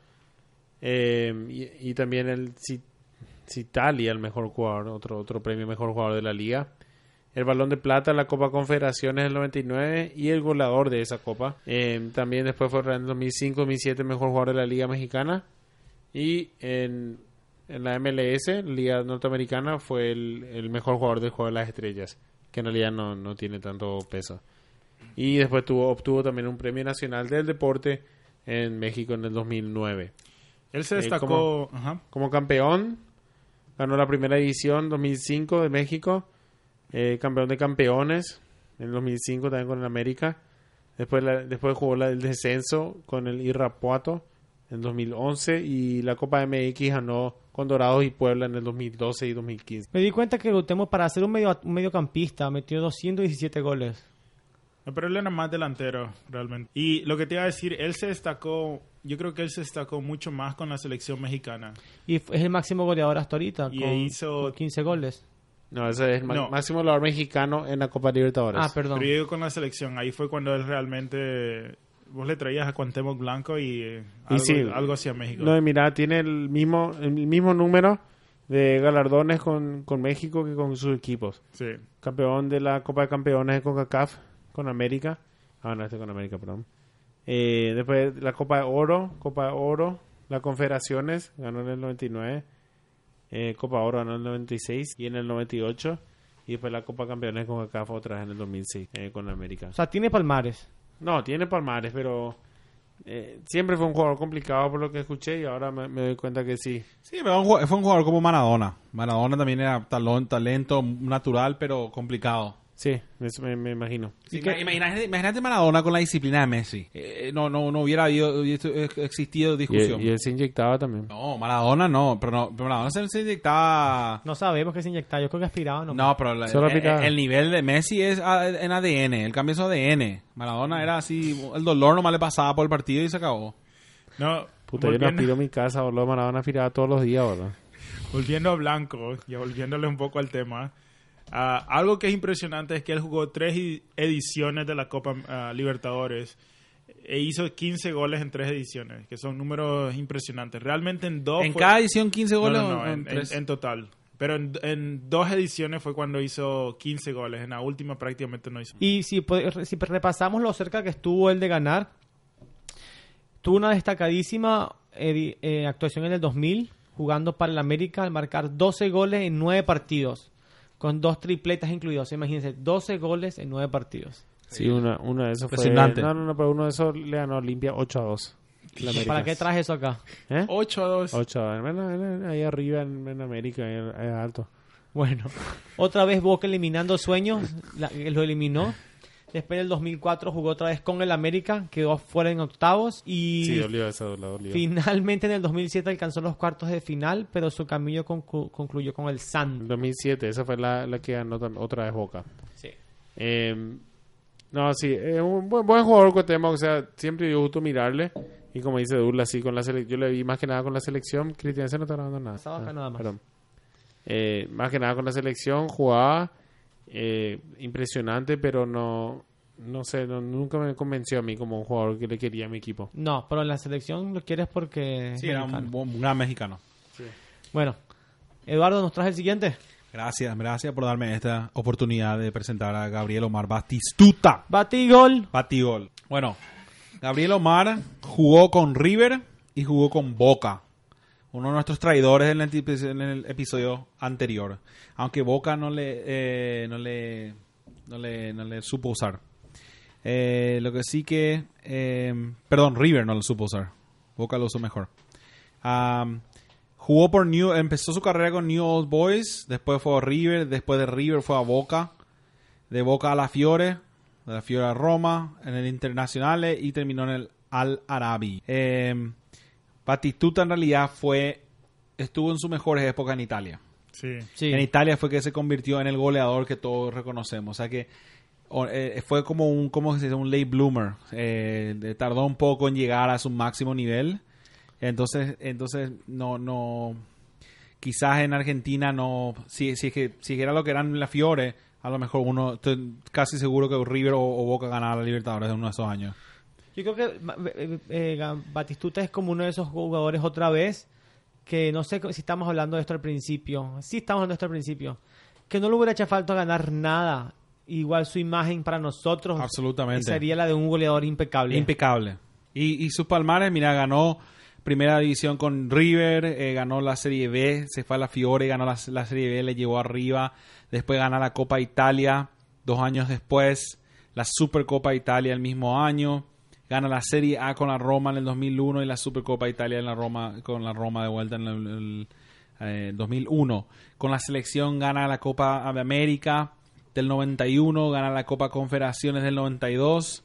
Eh, y, y también el Ci- Citali, el mejor jugador, otro, otro premio mejor jugador de la liga. El balón de plata en la Copa Confederaciones del 99 y el goleador de esa copa. Eh, también después fue en 2005-2007 mejor jugador de la liga mexicana. Y en, en la MLS, Liga Norteamericana, fue el, el mejor jugador del Juego de las Estrellas, que en realidad no, no tiene tanto peso. Y después tuvo, obtuvo también un premio nacional del deporte en México en el 2009. Él se Eh, destacó. Ajá. Como campeón, ganó la primera edición 2005 de México, eh, campeón de campeones en el 2005 también con el América. Después, la- después jugó la, el descenso con el Irapuato en 2011 y la Copa MX ganó con Dorados y Puebla en el 2012 y 2015. Me di cuenta que Gutemo para ser un, medio, un mediocampista metió 217 goles. No, pero él era más delantero, realmente. Y lo que te iba a decir, él se destacó. Yo creo que él se destacó mucho más con la selección mexicana. Y es el máximo goleador hasta ahorita, Y con, hizo- con 15 goles. No, ese es el No. máximo goleador mexicano en la Copa Libertadores. Ah, perdón. Pero yo digo con la selección, ahí fue cuando él realmente. Vos le traías a Cuauhtémoc Blanco y, eh, Y algo, sí. algo hacia México. No, y mira, tiene el mismo, el mismo número de galardones con, con México que con sus equipos. Sí. Campeón de la Copa de Campeones de CONCACAF con América. Ah, no, este con América, perdón. Eh, después la Copa de Oro, Copa de Oro La Confederaciones ganó en el 99. eh, Copa Oro ganó en el 96 y en el 98. Y después la Copa Campeones con CACAF otra vez en el 2006 eh, con América. O sea, tiene palmares. No, tiene palmares, pero eh, siempre fue un jugador complicado por lo que escuché y ahora me, doy cuenta que sí. Sí, pero fue un jugador como Maradona. Maradona también era talento natural, pero complicado. Sí, eso me, me imagino. Sí, imagínate, imagínate Maradona con la disciplina de Messi. Eh, no, no, no hubiera habido, hubiese existido Y, discusión. y él se inyectaba también. No, Maradona no, pero no, pero Maradona se, se inyectaba... No sabemos qué se inyectaba. Yo creo que aspiraba, ¿no? No, pero la- el, nivel de Messi es en ADN, el cambio es ADN. Maradona era así, el dolor nomás le pasaba por el partido y se acabó. No, Puta, yo no aspiro a mi casa, boludo. Maradona aspiraba todos los días, boludo. volviendo a Blanco, y volviéndole un poco al tema, ah, algo que es impresionante es que él jugó tres ediciones de la Copa ah, Libertadores e hizo 15 goles en tres ediciones, que son números impresionantes. Realmente en dos... en fue- cada edición 15 No, goles. no, no, o en, en- tres? en total. Pero en, en dos ediciones fue cuando hizo 15 goles. En la última prácticamente no hizo. Y si, si repasamos lo cerca que estuvo él de ganar, tuvo una destacadísima eh, actuación en el 2000, jugando para el América al marcar 12 goles en 9 partidos, con dos tripletas incluidos. Imagínense, 12 goles en 9 partidos. Sí, una, uno de esos fue... No, no, no, pero uno de esos le ganó Olimpia 8 a 2. La América. ¿Para qué traje eso acá? ¿Eh? 8 a 2. 8 a 2. Bueno, en- ahí arriba en, en América, ahí, ahí alto. Bueno, otra vez Boca eliminando sueños, la- lo eliminó. Después del 2004 jugó otra vez con el América, quedó fuera en octavos y Sí, dolió lo dolió. finalmente en el 2007 alcanzó los cuartos de final, pero su camino conclu- concluyó con el En San. 2007, esa fue la, la que ganó otra vez Boca. Sí. Eh, no, sí, es un buen, buen jugador Cuauhtémoc, o sea, siempre dio gusto mirarle. Y como dice Douglas, sí, con la yo le vi más que nada con la selección. Cristian, ese no está grabando nada. Estaba acá nada más. Perdón. Eh, más que nada con la selección, jugaba eh, impresionante, pero no, no sé, no- nunca me convenció a mí como un jugador que le quería a mi equipo. No, pero en la selección lo quieres porque... es Sí, era un, mexicano. buen- un gran mexicano. Bueno, Eduardo, ¿nos traes el siguiente? Gracias, gracias por darme esta oportunidad de presentar a Gabriel Omar Batistuta. Batigol. Batigol. Bueno, Gabriel Omar jugó con River y jugó con Boca. Uno de nuestros traidores en el, episodio anterior. Aunque Boca no le, eh, no le, no le, no le supo usar. Eh, lo que sí que... eh, perdón, River no lo supo usar. Boca lo usó mejor. Jugó por New... Empezó su carrera con New Old Boys. Después fue a River. Después de River fue a Boca de Boca a la Fiore, de la Fiore a Roma, en el Internacional y terminó en el Al Arabi. Eh, Batistuta en realidad fue estuvo en sus mejores épocas en Italia. Sí. Sí. En Italia fue que se convirtió en el goleador que todos reconocemos. O sea que o- eh, fue como un, ¿cómo se dice? un late bloomer. Eh, tardó un poco en llegar a su máximo nivel. Entonces, entonces no, no, quizás en Argentina no, si, si, es que, si era lo que eran la Fiore, a lo mejor uno, estoy casi seguro que River o, o Boca ganaba la Libertadores en uno de esos años. Yo creo que eh, eh, Ga- Batistuta es como uno de esos jugadores otra vez que no sé si estamos hablando de esto al principio. Sí estamos hablando de esto al principio. Que no le hubiera hecho falta ganar nada. Igual su imagen para nosotros Absolutamente. sería la de un goleador impecable. Impecable. Y, y sus palmares, mira, ganó primera división con River, eh, ganó la Serie B, se fue a la Fiore, ganó la, la Serie B, le llevó arriba, después gana la Copa Italia, dos años después, la Supercopa Italia el mismo año, gana la Serie A con la Roma en el 2001 y la Supercopa Italia en la Roma, con la Roma de vuelta en el, el, eh, 2001. Con la selección gana la Copa de América del 91, gana la Copa Confederaciones del 92,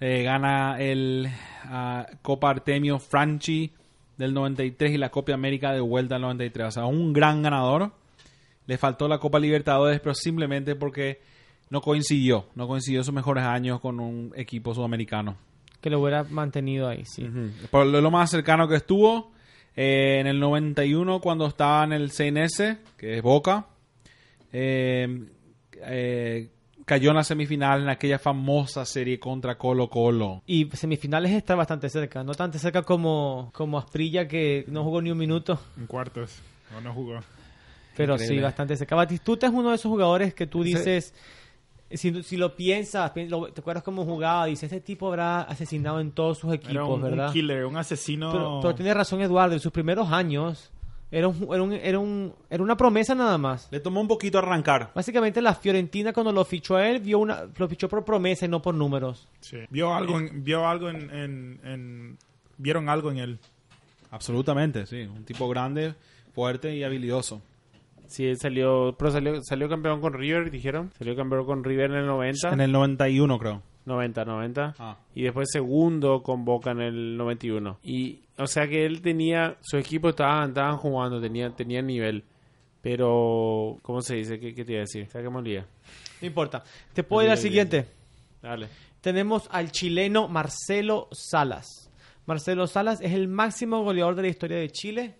eh, gana el ah, Copa Artemio Franchi del 93 y la Copa América de vuelta del 93. O sea, un gran ganador. Le faltó la Copa Libertadores, pero simplemente porque no coincidió. No coincidió sus mejores años con un equipo sudamericano. Que lo hubiera mantenido ahí, sí. Por lo, lo más cercano que estuvo, eh, en el 91 cuando estaba en el CNS, que es Boca, eh, eh, cayó en la semifinal en aquella famosa serie contra Colo Colo. Y semifinales está bastante cerca. No tan cerca como, como Asprilla, que no jugó ni un minuto. En cuartos. No, no jugó. Pero Increíble. sí, bastante cerca. Batistuta es uno de esos jugadores que tú dices, Si, si lo piensas, pi- lo- te acuerdas cómo jugaba, dice, este tipo habrá asesinado en todos sus equipos, Era un, un ¿verdad? killer, un asesino. Pero, pero tiene razón Eduardo, en sus primeros años era, un, era, un- era, un- era una promesa nada más. Le tomó un poquito arrancar. Básicamente la Fiorentina cuando lo fichó a él, vio una, lo fichó por promesa y no por números. Sí. Vio algo, en, vio algo en, en- en- Vieron algo en él. Absolutamente, sí. Un tipo grande, fuerte y habilidoso. Sí, él salió, pero salió, salió campeón con River, dijeron. Salió campeón con River en el 90. En el 91, creo. 90, 90. Ah. Y después segundo con Boca en el 91. Y, o sea que él tenía, su equipo estaban, estaban jugando, tenía, tenía nivel. Pero, ¿cómo se dice? ¿Qué, qué te iba a decir? Saquemos día. No importa. Te puedo ir al siguiente. Dale. Tenemos al chileno Marcelo Salas. Marcelo Salas es el máximo goleador de la historia de Chile.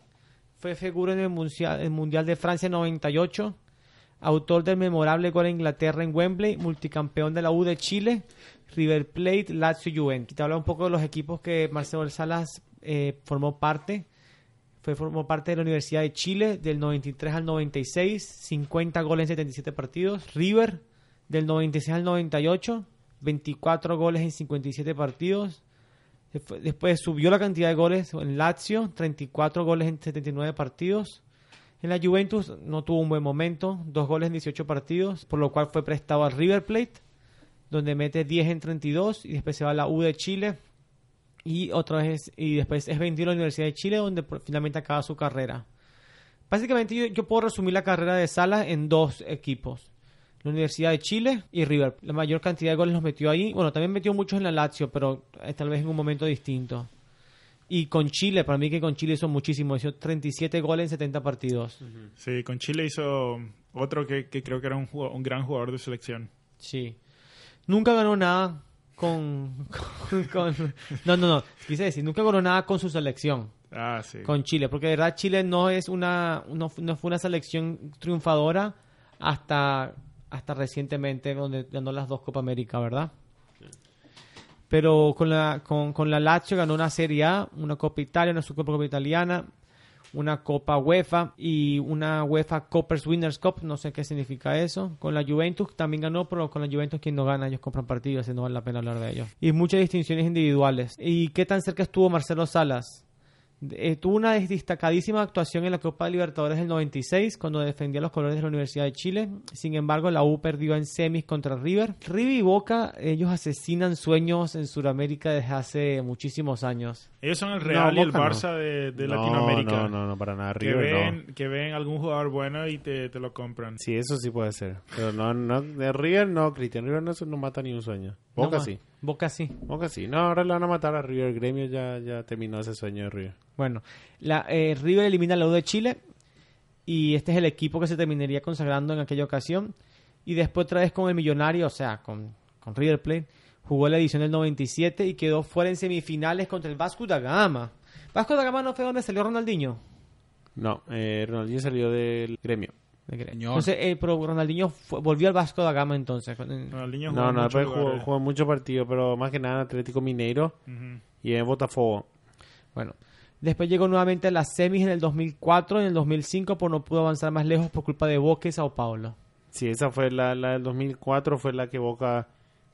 Fue figura en el Mundial, el de Francia 98. Autor del memorable gol a Inglaterra en Wembley. Multicampeón de la U de Chile. River Plate, Lazio y Juventus. Te habla un poco de los equipos que Marcelo Salas eh, formó parte. Fue, formó parte de la Universidad de Chile del 93 al 96, 50 goles en 77 partidos. River del 96 al 98, 24 goles en 57 partidos. Despu- Después subió la cantidad de goles en Lazio, 34 goles en 79 partidos. En la Juventus no tuvo un buen momento, dos goles en 18 partidos, por lo cual fue prestado al River Plate, donde mete 10 en 32 y después se va a la U de Chile y otra vez y después es vendido a la Universidad de Chile donde finalmente acaba su carrera. Básicamente yo, yo puedo resumir la carrera de Salas en dos equipos. La Universidad de Chile y River. La mayor cantidad de goles los metió ahí. Bueno, también metió muchos en la Lazio, pero eh, tal vez en un momento distinto. Y con Chile, para mí que con Chile hizo muchísimo. Hizo 37 goles en 70 partidos. Sí, con Chile hizo otro que, que creo que era un, un gran jugador de selección. Sí. Nunca ganó nada con, con, con- No, no, no. Quise decir, nunca ganó nada con su selección. Ah, sí. con Chile, porque de verdad Chile no es una no, no fue una selección triunfadora hasta hasta recientemente donde ganó las dos Copa América, ¿verdad? Pero con la con, con la Lazio ganó una Serie A, una Copa Italia, una Supercopa Italiana, una Copa UEFA y una UEFA Coppers Winners Cup, no sé qué significa eso. Con la Juventus también ganó, pero con la Juventus quien no gana, ellos compran partidos, así no vale la pena hablar de ellos. Y muchas distinciones individuales. ¿Y qué tan cerca estuvo Marcelo Salas? Eh, tuvo una destacadísima actuación en la Copa de Libertadores del 96 cuando defendía los colores de la Universidad de Chile. Sin embargo, la U perdió en semis contra River. River y Boca, ellos asesinan sueños en Sudamérica desde hace muchísimos años. Ellos son el Real y el no. Barça de, de No, Latinoamérica. No, no, no, para nada. Que River ven, no. que ven algún jugador bueno y te, te lo compran. Sí, eso sí puede ser. Pero no, no, de River no, Cristian. River no, no mata ni un sueño. Boca No, sí. Boca sí. Boca sí. No, ahora le van a matar a River. Gremio ya, ya terminó ese sueño de River. Bueno, la, eh, River elimina la U de Chile y este es el equipo que se terminaría consagrando en aquella ocasión. Y después otra vez con el Millonario, o sea, con, con River Plate, jugó la edición del 97 y quedó fuera en semifinales contra el Vasco da Gama. Vasco da Gama no fue donde salió Ronaldinho. No, eh, Ronaldinho salió del gremio. Entonces, eh, pero Ronaldinho fue- volvió al Vasco da Gama entonces. Ronaldinho jugó No, no, muchos después jugó, jugó muchos partidos, pero más que nada en Atlético Mineiro y en Botafogo. Bueno, después llegó nuevamente a las semis en el 2004, en el 2005, pero no pudo avanzar más lejos por culpa de Boca y Sao Paulo. Sí, esa fue la, la del 2004, fue la que Boca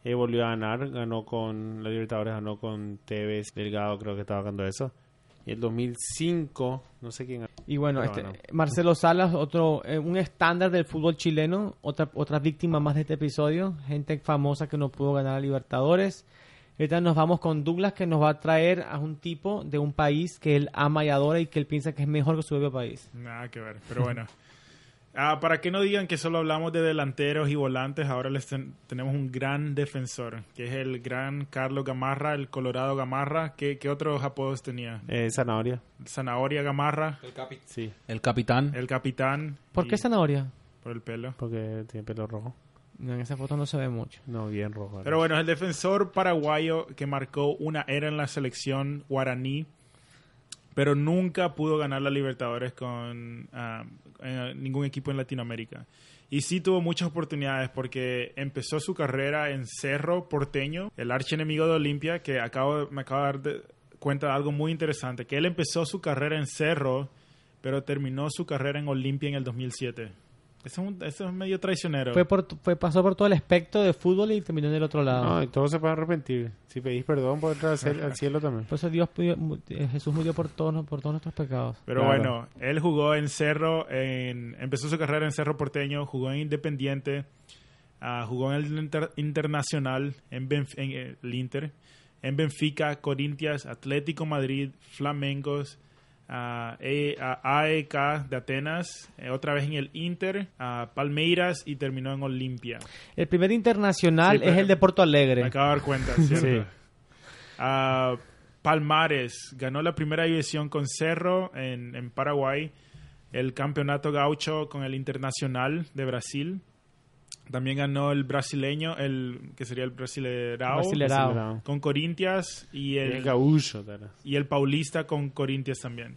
eh, volvió a ganar. Ganó con la Libertadores, ganó con Tevez, Delgado, creo que estaba ganando eso. Y el 2005, no sé quién. Y bueno, este, bueno. Marcelo Salas, otro, eh, un estándar del fútbol chileno, otra, otra víctima más de este episodio, gente famosa que no pudo ganar a Libertadores. Ahorita nos vamos con Douglas que nos va a traer a un tipo de un país que él ama y adora y que él piensa que es mejor que su propio país. Nada que ver, pero bueno. [LAUGHS] Ah, para que no digan que solo hablamos de delanteros y volantes, ahora les ten- tenemos un gran defensor, que es el gran Carlos Gamarra, el Colorado Gamarra. ¿Qué, qué otros apodos tenía? Eh, Zanahoria. Zanahoria Gamarra, El, capi- Sí, el capitán. el capitán. ¿Por qué zanahoria? Por el pelo. porque tiene pelo rojo. No, en esa foto no se ve mucho. No, bien rojo. Pero bueno, es el defensor paraguayo que marcó una era en la selección guaraní, pero nunca pudo ganar la Libertadores con eh, ningún equipo en Latinoamérica. Y sí tuvo muchas oportunidades porque empezó su carrera en Cerro Porteño, el archienemigo de Olimpia, que acabo, me acabo de dar de- cuenta de algo muy interesante, que él empezó su carrera en Cerro, pero terminó su carrera en Olimpia en el 2007. Eso es, un- eso es medio traicionero. Fue por, fue, pasó por todo el espectro de fútbol y terminó en el otro lado. No, y todos se pueden arrepentir. Si pedís perdón, puedes entrar al cielo- al cielo también. Por eso Dios eh, Jesús murió por todos, por todos nuestros pecados. Pero Claro. bueno, él jugó en Cerro, en, empezó su carrera en Cerro Porteño, jugó en Independiente, ah, jugó en el Inter- Internacional, en, Benf- en eh, el Inter, en Benfica, Corintias, Atlético Madrid, Flamengos, ah, E- AEK de Atenas, eh, otra vez en el Inter, ah, Palmeiras y terminó en Olimpia. El primer internacional Sí, es el de Porto Me Alegre. acabo de dar cuenta, ¿cierto? Palmares ganó la primera división con Cerro en, en Paraguay, el campeonato gaucho con el Internacional de Brasil. También ganó el brasileño, el que sería el brasilerao, Brasilerao. Con Corintias y El el, gaúcho, y el paulista con Corintias también.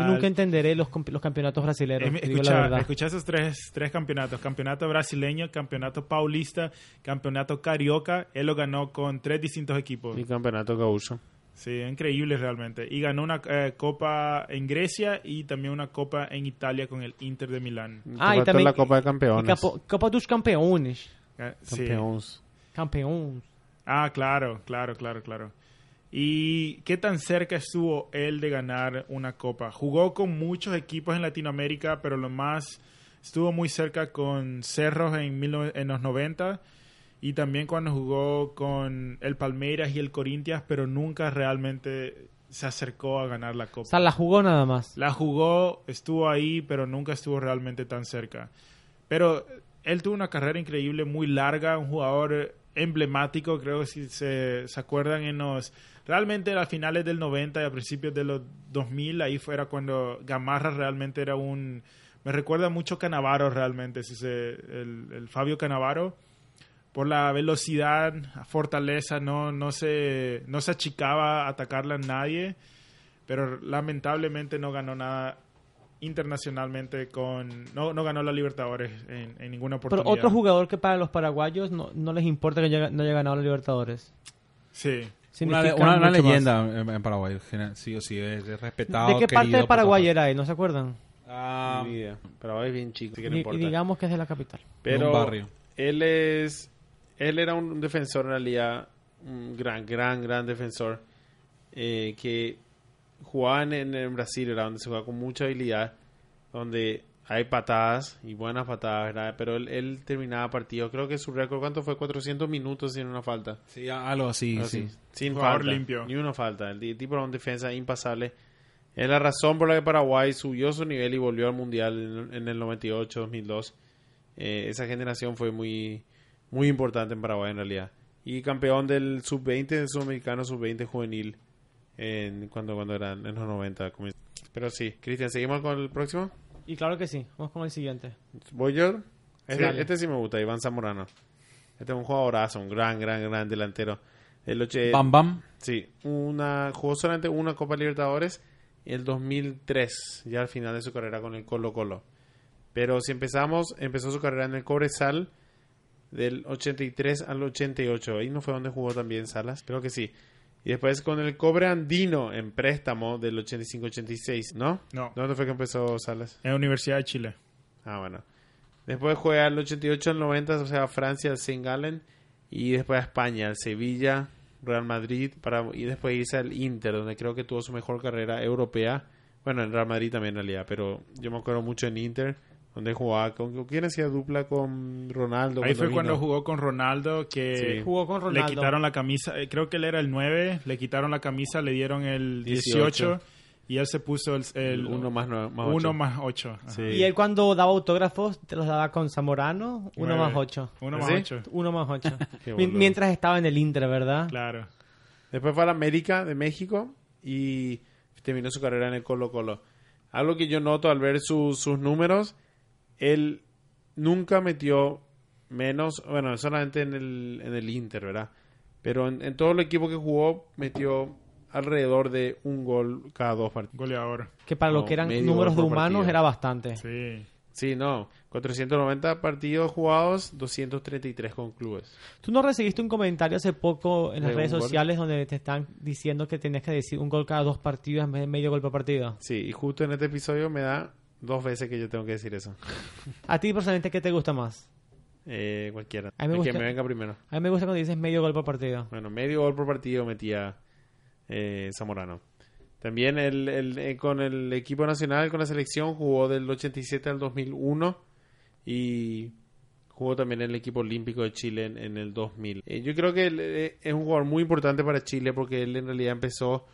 Yo nunca entenderé los, los campeonatos brasileños. Em, te digo la escucha, escucha esos tres, tres campeonatos. Campeonato brasileño, campeonato paulista, campeonato carioca. Él lo ganó con tres distintos equipos. Y campeonato gaúcho. Sí, increíble realmente. Y ganó una eh, copa en Grecia y también una copa en Italia con el Inter de Milán. Ah, y también la Copa de Campeones. Capo- Copa dos Campeones. Eh, sí. Campeones. Campeón. Ah, claro, claro, claro, claro. ¿Y qué tan cerca estuvo él de ganar una copa? Jugó con muchos equipos en Latinoamérica, pero lo más estuvo muy cerca con Cerros en, 19 en los 90 y también cuando jugó con el Palmeiras y el Corinthians, pero nunca realmente se acercó a ganar la O copa. sea, la jugó nada más. La jugó, estuvo ahí, pero nunca estuvo realmente tan cerca. Pero él tuvo una carrera increíble, muy larga, un jugador emblemático, creo que si se, se acuerdan en los... Realmente a finales del 90 y a principios de los 2000, ahí fuera cuando Gamarra realmente era un... Me recuerda mucho Canavaro realmente, si se, el, el Fabio Canavaro. Por la velocidad, fortaleza, no, no, se, no se achicaba a atacarle a nadie pero lamentablemente no ganó nada internacionalmente con no, no ganó la Libertadores en, en ninguna Pero oportunidad. otro jugador que para los paraguayos no, no les importa que haya- no haya ganado la Libertadores. Sí. Una, Significa una- una más. leyenda en, en Paraguay, sí o sí, es, es respetado. ¿De qué parte querido de por Paraguay era él? ¿No se acuerdan? Ah, Ni idea. Paraguay es bien chico, así que no Y, y digamos que es de la capital. Pero un barrio. él es él era un defensor en realidad un gran gran gran defensor eh, que jugaba en, Brasil era donde se juega con mucha habilidad donde hay patadas y buenas patadas ¿verdad? pero él, él terminaba partidos creo que su récord cuánto fue 400 minutos sin una falta. Sí, algo así, Así, sí. sin Jugador falta limpio. ni una falta. El ti- tipo era un defensa impasable. Es la razón por la que Paraguay subió su nivel y volvió al mundial en, en el 98 2002 eh, esa generación fue muy muy importante en Paraguay en realidad y campeón del sub-20 del sudamericano sub-20 juvenil en, cuando cuando eran en los 90 comienzo. pero sí Cristian seguimos con el próximo Y claro que sí. Vamos con el siguiente. voy yo este, este sí me gusta Iván Zamorano este es un jugadorazo un gran gran gran delantero el oche- Bam Bam. Sí, una, jugó solamente una Copa Libertadores en el 2003, ya al final de su carrera con el Colo Colo. Pero si empezamos, empezó su carrera en el Cobresal del 83 al 88. Ahí no fue donde jugó también Salas, creo que sí. Y después con el Cobre Andino en préstamo del 85-86, ¿no? No. ¿Dónde fue que empezó Salas? En la Universidad de Chile. Ah, bueno. Después juega al 88 al 90, o sea, a Francia, al Saint Gallen. Y después a España, al Sevilla, Real Madrid. Para, y después irse al Inter, donde creo que tuvo su mejor carrera europea. Bueno, en Real Madrid también en realidad, pero yo me acuerdo mucho en Inter, donde jugaba con... ¿con ¿Quién hacía dupla con Ronaldo? Ahí fue vino? cuando jugó con Ronaldo, que Sí. Jugó con Ronaldo. le quitaron la camisa, eh, creo que él era el 9, le quitaron la camisa, le dieron el 18, 18. y él se puso el, el uno más nueve- más uno ocho. más 8. Sí. Y él cuando daba autógrafos te los daba con Zamorano, uno más ocho. Uno ¿Ah, más sí? 8. Uno más ocho. [LAUGHS] Qué Mi- boludo. Mientras estaba en el Inter, ¿verdad? Claro. Después fue a la América de México y terminó su carrera en el Colo Colo. Algo que yo noto al ver su- sus números, él nunca metió menos, bueno, solamente en el, en el Inter, ¿verdad? Pero en, en todo el equipo que jugó, metió alrededor de un gol cada dos partidos. Goleador. Que para lo que eran números de humanos partido. era bastante. Sí. Sí, no, 490 partidos jugados, 233 con clubes. ¿Tú no recibiste un comentario hace poco en las ¿De redes gol? sociales donde te están diciendo que tenías que decir un gol cada dos partidos en vez de medio gol por partido? Sí, y justo en este episodio me da dos veces que yo tengo que decir eso. [LAUGHS] ¿A ti personalmente qué te gusta más? Eh, cualquiera. A mí me El que gusta- me venga primero. A mí me gusta cuando dices medio gol por partido. Bueno, medio gol por partido metía eh, Zamorano. También el, el- eh, con el equipo nacional, con la selección, jugó del 87 al 2001 y jugó también en el equipo olímpico de Chile en, en el 2000. Eh, yo creo que él, eh, es un jugador muy importante para Chile porque él en realidad empezó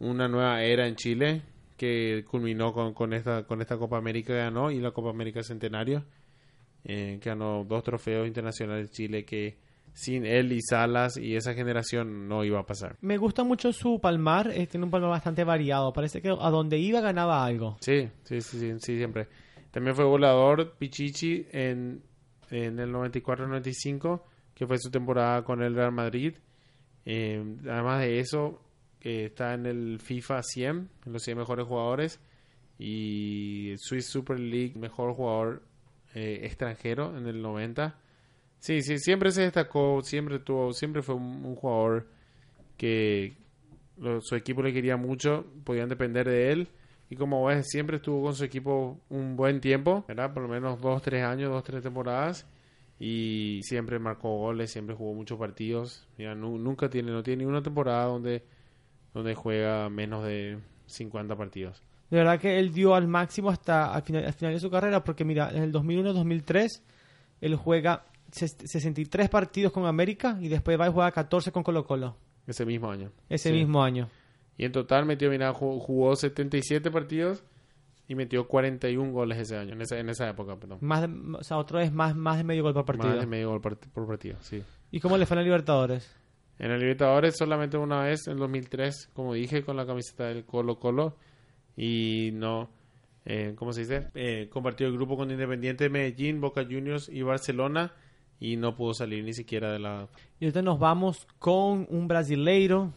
una nueva era en Chile que culminó con, con esta con esta Copa América ganó y la Copa América Centenario eh, que ganó dos trofeos internacionales de Chile que sin él y Salas y esa generación no iba a pasar. Me gusta mucho su palmar, eh, tiene un palmar bastante variado. Parece que a donde iba ganaba algo. Sí, sí, sí, sí, sí, siempre. También fue volador Pichichi en, en el 94-95, que fue su temporada con el Real Madrid. Eh, además de eso, está en el FIFA 100, en los 100 mejores jugadores. Y Swiss Super League, mejor jugador eh, extranjero en el 90. Sí, sí, siempre se destacó, siempre tuvo, siempre fue un, un jugador que lo- su equipo le quería mucho, podían depender de él. Y como ves, siempre estuvo con su equipo un buen tiempo, ¿verdad? Por lo menos dos, tres años, dos, tres temporadas. Y siempre marcó goles, siempre jugó muchos partidos. Mira, nu- nunca tiene, no tiene ni una temporada donde, donde juega menos de 50 partidos. De verdad que él dio al máximo hasta al final, al final de su carrera, porque mira, en el 2001-2003 él juega ses- 63 partidos con América y después va y juega 14 con Colo Colo Ese mismo año. ese Sí. mismo año. Y en total metió, mira, ju- jugó 77 partidos y metió 41 goles ese año, en esa, en esa época, perdón. Más de, o sea, otra vez más, más de medio gol por partido. Más de medio gol por, por partido, sí. ¿Y cómo le fue en la Libertadores? En el Libertadores solamente una vez, en 2003, como dije, con la camiseta del Colo Colo. Y no, eh, ¿cómo se dice? Eh, compartió el grupo con Independiente Medellín, Boca Juniors y Barcelona. Y no pudo salir ni siquiera de la... Y ahorita nos vamos con un brasileiro,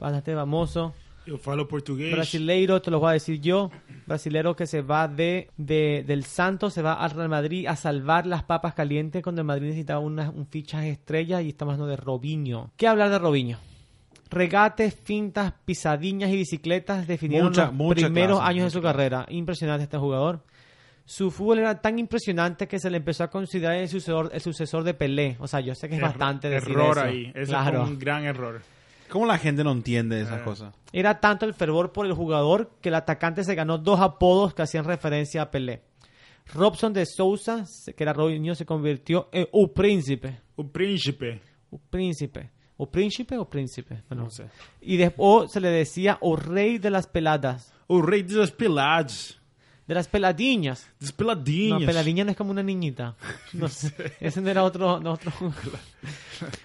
bastante famoso. Eu falo português. Brasileiro, te lo voy a decir yo. Brasilero que se va de, de- del Santos, se va al Real Madrid a salvar las papas calientes cuando el Madrid necesitaba una- un fichaje estrella y estamos hablando de Robinho. ¿Qué hablar de Robinho? Regates, fintas, pisadiñas y bicicletas definieron Mucha- los mucha primeros clase, años de su clase. carrera. Impresionante este jugador. Su fútbol era tan impresionante que se le empezó a considerar el sucesor, el sucesor de Pelé. O sea, yo sé que es bastante decir error eso. ahí. Ese Claro. fue un gran error. ¿Cómo la gente no entiende esas Eh. cosas? Era tanto el fervor por el jugador que el atacante se ganó dos apodos que hacían referencia a Pelé. Robson de Sousa, que era Robinho, se convirtió en un príncipe. O príncipe. Un príncipe. ¿O príncipe o príncipe? Bueno, No sé. Y después se le decía o rey de las peladas. O rei dos pelados. De las peladiñas. Dos No, peladinhos. peladiña no es como una niñita. No sé. [LAUGHS] Ese no era otro. no, otro.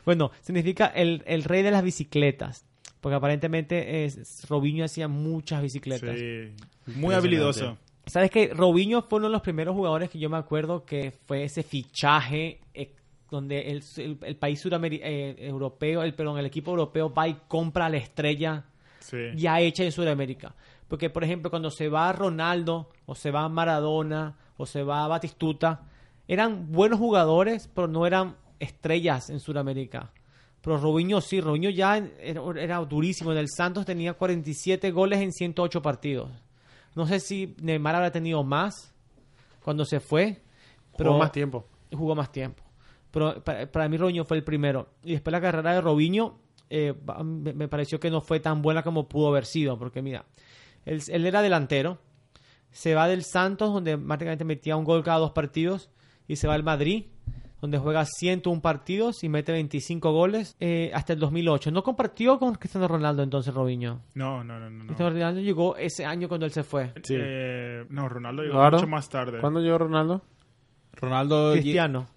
bueno, significa el, el rey de las bicicletas. Porque aparentemente es, Robinho hacía muchas bicicletas. Sí. Muy habilidoso. ¿Sabes que Robinho fue uno de los primeros jugadores que yo me acuerdo que fue ese fichaje eh, donde el, el- el país eh, europeo, el, perdón, el equipo europeo va y compra a la estrella Sí. ya hecha en Sudamérica? Porque, por ejemplo, cuando se va Ronaldo, o se va Maradona, o se va Batistuta, eran buenos jugadores, pero no eran estrellas en Sudamérica. Pero Robinho sí, Robinho ya era, era durísimo. En el Santos tenía 47 goles en 108 partidos. No sé si Neymar habrá tenido más cuando se fue, pero Jugó más tiempo. jugó más tiempo. Pero para, para mí Robinho fue el primero. Y después la carrera de Robinho eh, me me pareció que no fue tan buena como pudo haber sido. Porque mira, él, él era delantero. Se va del Santos, donde prácticamente metía un gol cada dos partidos. Y se va al Madrid, donde juega 101 partidos y mete 25 goles eh, hasta el 2008. No compartió con Cristiano Ronaldo entonces Robinho. No, no, no, no. no. Cristiano Ronaldo llegó ese año cuando él se fue. Sí. Eh, no, Ronaldo llegó Claro. mucho más tarde. ¿Cuándo llegó Ronaldo? Ronaldo... Cristiano.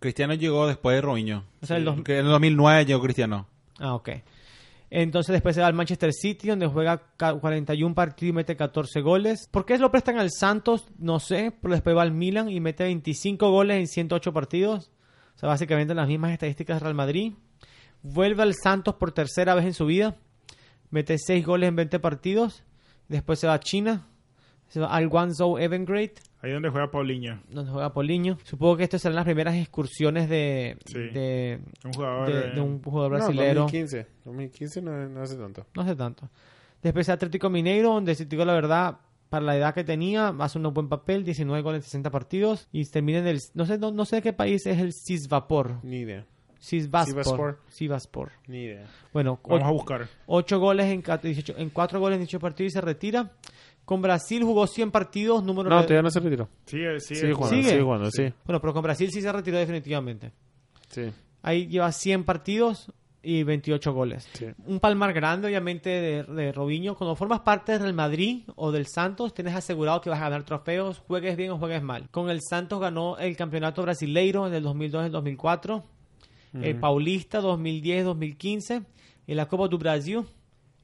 Cristiano llegó después de Robinho. O sea, el dos- en el 2009 llegó Cristiano. Ah, ok. Entonces después se va al Manchester City, donde juega ca- 41 partidos y mete 14 goles. ¿Por qué lo prestan al Santos? No sé, pero después va al Milan y mete 25 goles en 108 partidos. O sea, básicamente las mismas estadísticas de Real Madrid. Vuelve al Santos por tercera vez en su vida. Mete 6 goles en 20 partidos. Después se va a China. Al Guangzhou Evergrande Ahí donde juega Paulinho. donde juega Poliño. Supongo que estas serán las primeras excursiones de, Sí. de, Un jugador. de- eh, de un jugador No, brasilero. 2015. 2015 no, no hace tanto. No hace tanto. Después Atlético Mineiro, donde si te digo la verdad, para la edad que tenía, hace un buen papel, 19 goles en 60 partidos y termina en el no sé no, no sé de qué país es el Sisvapor. Ni idea. Sisvaspor. Sivasspor. Sivasspor. Ni idea. Bueno, Vamos a buscar. 8 goles en, cat- 18 en 4 goles en 18 partidos y se retira. Con Brasil jugó 100 partidos, número No, todavía no se retiró. Sigue, sigue, Sigue jugando, ¿Sigue? sigue jugando, sí. Bueno, pero con Brasil sí se retiró definitivamente. Sí. Ahí lleva 100 partidos y 28 goles. Sí. Un palmar grande, obviamente, de, de Robinho. Cuando formas parte del Real Madrid o del Santos, tienes asegurado que vas a ganar trofeos, juegues bien o juegues mal. Con el Santos ganó el campeonato brasileiro en el 2002 y el 2004, el Paulista 2010-2015, y la Copa do Brasil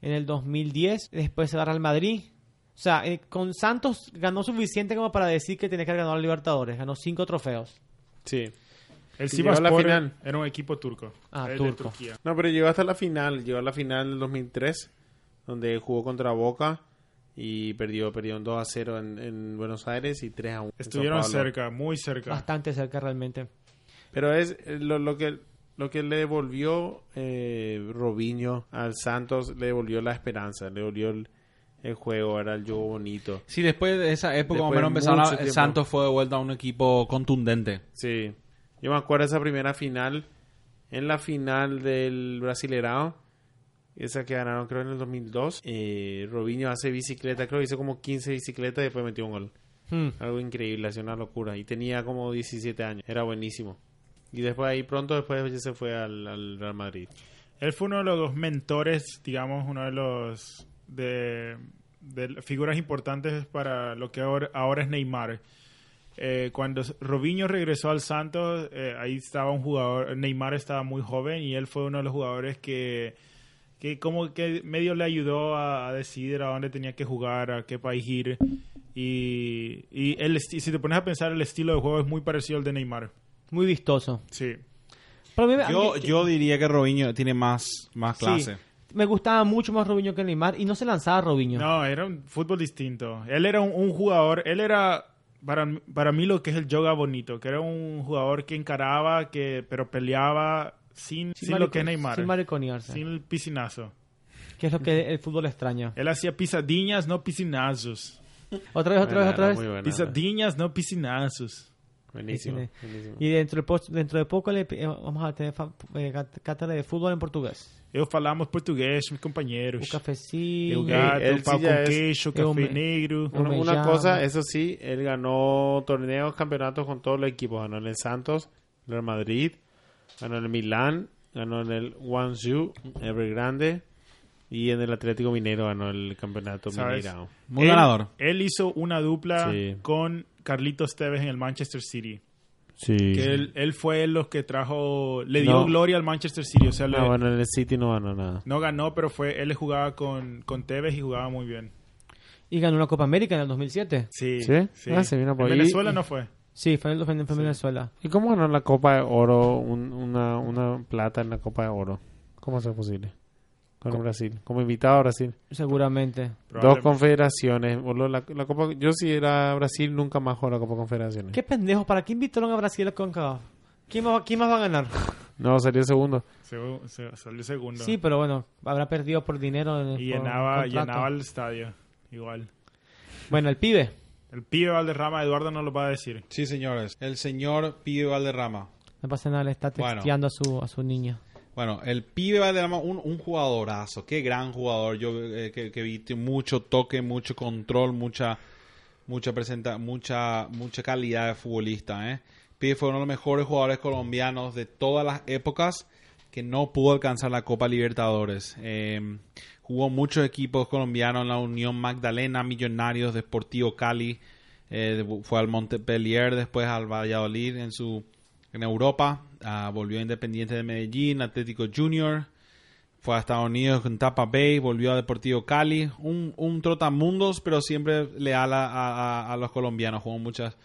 en el 2010. Después se va al Madrid. O sea, eh, con Santos ganó suficiente como para decir que tenía que haber ganado a Libertadores. Ganó cinco trofeos. Sí. El a la Sivasspor final. era un equipo turco. Ah, de turco. Turquía. No, pero llegó hasta la final. Llegó a la final del 2003, donde jugó contra Boca y perdió, perdió 2 a 0 en, en Buenos Aires y 3 a 1. en Sao Estuvieron cerca, muy cerca. Bastante cerca realmente. Pero es eh, lo, lo que lo que le devolvió eh, Robinho al Santos, le devolvió la esperanza, le devolvió el, el juego, era el juego bonito. Sí, después de esa época, más o Después menos mucho a- tiempo. Santos fue de vuelta a un equipo contundente. Sí. Yo me acuerdo de esa primera final, en la final del Brasilerao, esa que ganaron creo en el 2002. Eh, Robinho hace bicicleta, creo que hizo como 15 bicicletas y después metió un gol. Hmm. Algo increíble, hacía una locura. Y tenía como 17 años, era buenísimo. Y después ahí pronto después ya se fue al, al Real Madrid. Él fue uno de los dos mentores, digamos, uno de los de, figuras importantes para lo que ahora, ahora es Neymar. Eh, cuando Robinho regresó al Santos, eh, ahí estaba un jugador, Neymar estaba muy joven y él fue uno de los jugadores que, que como que medio le ayudó a, a decidir a dónde tenía que jugar, a qué país ir. Y, y el, si te pones a pensar, el estilo de juego es muy parecido al de Neymar. Muy vistoso. Sí. Pero a mí me- a Yo, mí- yo diría que Robinho tiene más, más sí, clase. Me gustaba mucho más Robinho que Neymar y no se lanzaba Robinho. No, era un fútbol distinto. Él era un, un jugador, él era para, mí- para mí lo que es el yoga bonito, que era un jugador que encaraba, que pero peleaba sin, sin, lo que es Neymar, Sin sin, mariconearse. el piscinazo. Que es lo que el fútbol extraña. Él hacía pisadillas, no piscinazos. Otra vez, otra vez, otra vez. muy buena. Pisadillas, no piscinazos. Buenísimo. Y dentro de, dentro de poco le, eh, vamos a tener eh, cátedra de fútbol en portugués. Eu falamos português, meus companheiros. Un cafecillo. Eu Eh, gato, pau sí ya com es- queijo, eu café me- negro. Una, una cosa, eso sí, él ganó torneos, campeonatos con todos los equipos. Ganó en el Santos, el Real Madrid, ganó en el Milán, ganó en el Guangzhou, Evergrande y en el Atlético Minero ganó el campeonato ¿Sabes? Mineirao. Muy Él- ganador. Él hizo una dupla Sí. con Carlitos Tevez en el Manchester City. Sí. Que él, él fue los que trajo, le dio No. gloria al Manchester City. O sea, le- Ah, bueno, en el City no ganó nada. no ganó, pero fue él jugaba con, con Tevez y jugaba muy bien. Y ganó una Copa América en el 2007. Sí. ¿Sí? Ah, se vino por en ahí. Venezuela Y- no fue. Sí, fue en, fue en- fue en Venezuela. ¿Y cómo ganó la Copa de Oro, un- una, una plata en la Copa de Oro? ¿Cómo es posible? Con Brasil, como invitado a Brasil. Seguramente. Dos confederaciones. La, la Copa, yo si era Brasil nunca más juego la Copa Confederaciones. ¿Qué pendejo? ¿Para qué invitaron a Brasil a CONCACAF? ¿Quién más, ¿Quién más va a ganar? No, salió segundo. Segu- se- salió segundo. Sí, pero bueno, habrá perdido por dinero. en el- y por llenaba, llenaba el estadio. Igual. Bueno, el pibe. El pibe Valderrama, Eduardo no lo va a decir. Sí, señores. El señor Pibe Valderrama. No pasa nada, le está Bueno. texteando a, su, a su niña. Bueno, el pibe Valderrama, un, un jugadorazo, qué gran jugador. Yo eh, que, que vi mucho toque, mucho control, mucha mucha presenta, mucha mucha calidad de futbolista. ¿eh? Pibe fue uno de los mejores jugadores colombianos de todas las épocas que no pudo alcanzar la Copa Libertadores. Eh, jugó muchos equipos colombianos en la Unión Magdalena, Millonarios, Deportivo Cali. eh, fue al Montpellier, después al Valladolid en su en Europa, ah, volvió a Independiente de Medellín, Atlético Junior, fue a Estados Unidos con Tampa Bay, volvió a Deportivo Cali, un, un trotamundos, pero siempre leal a, a- los colombianos, jugó muchas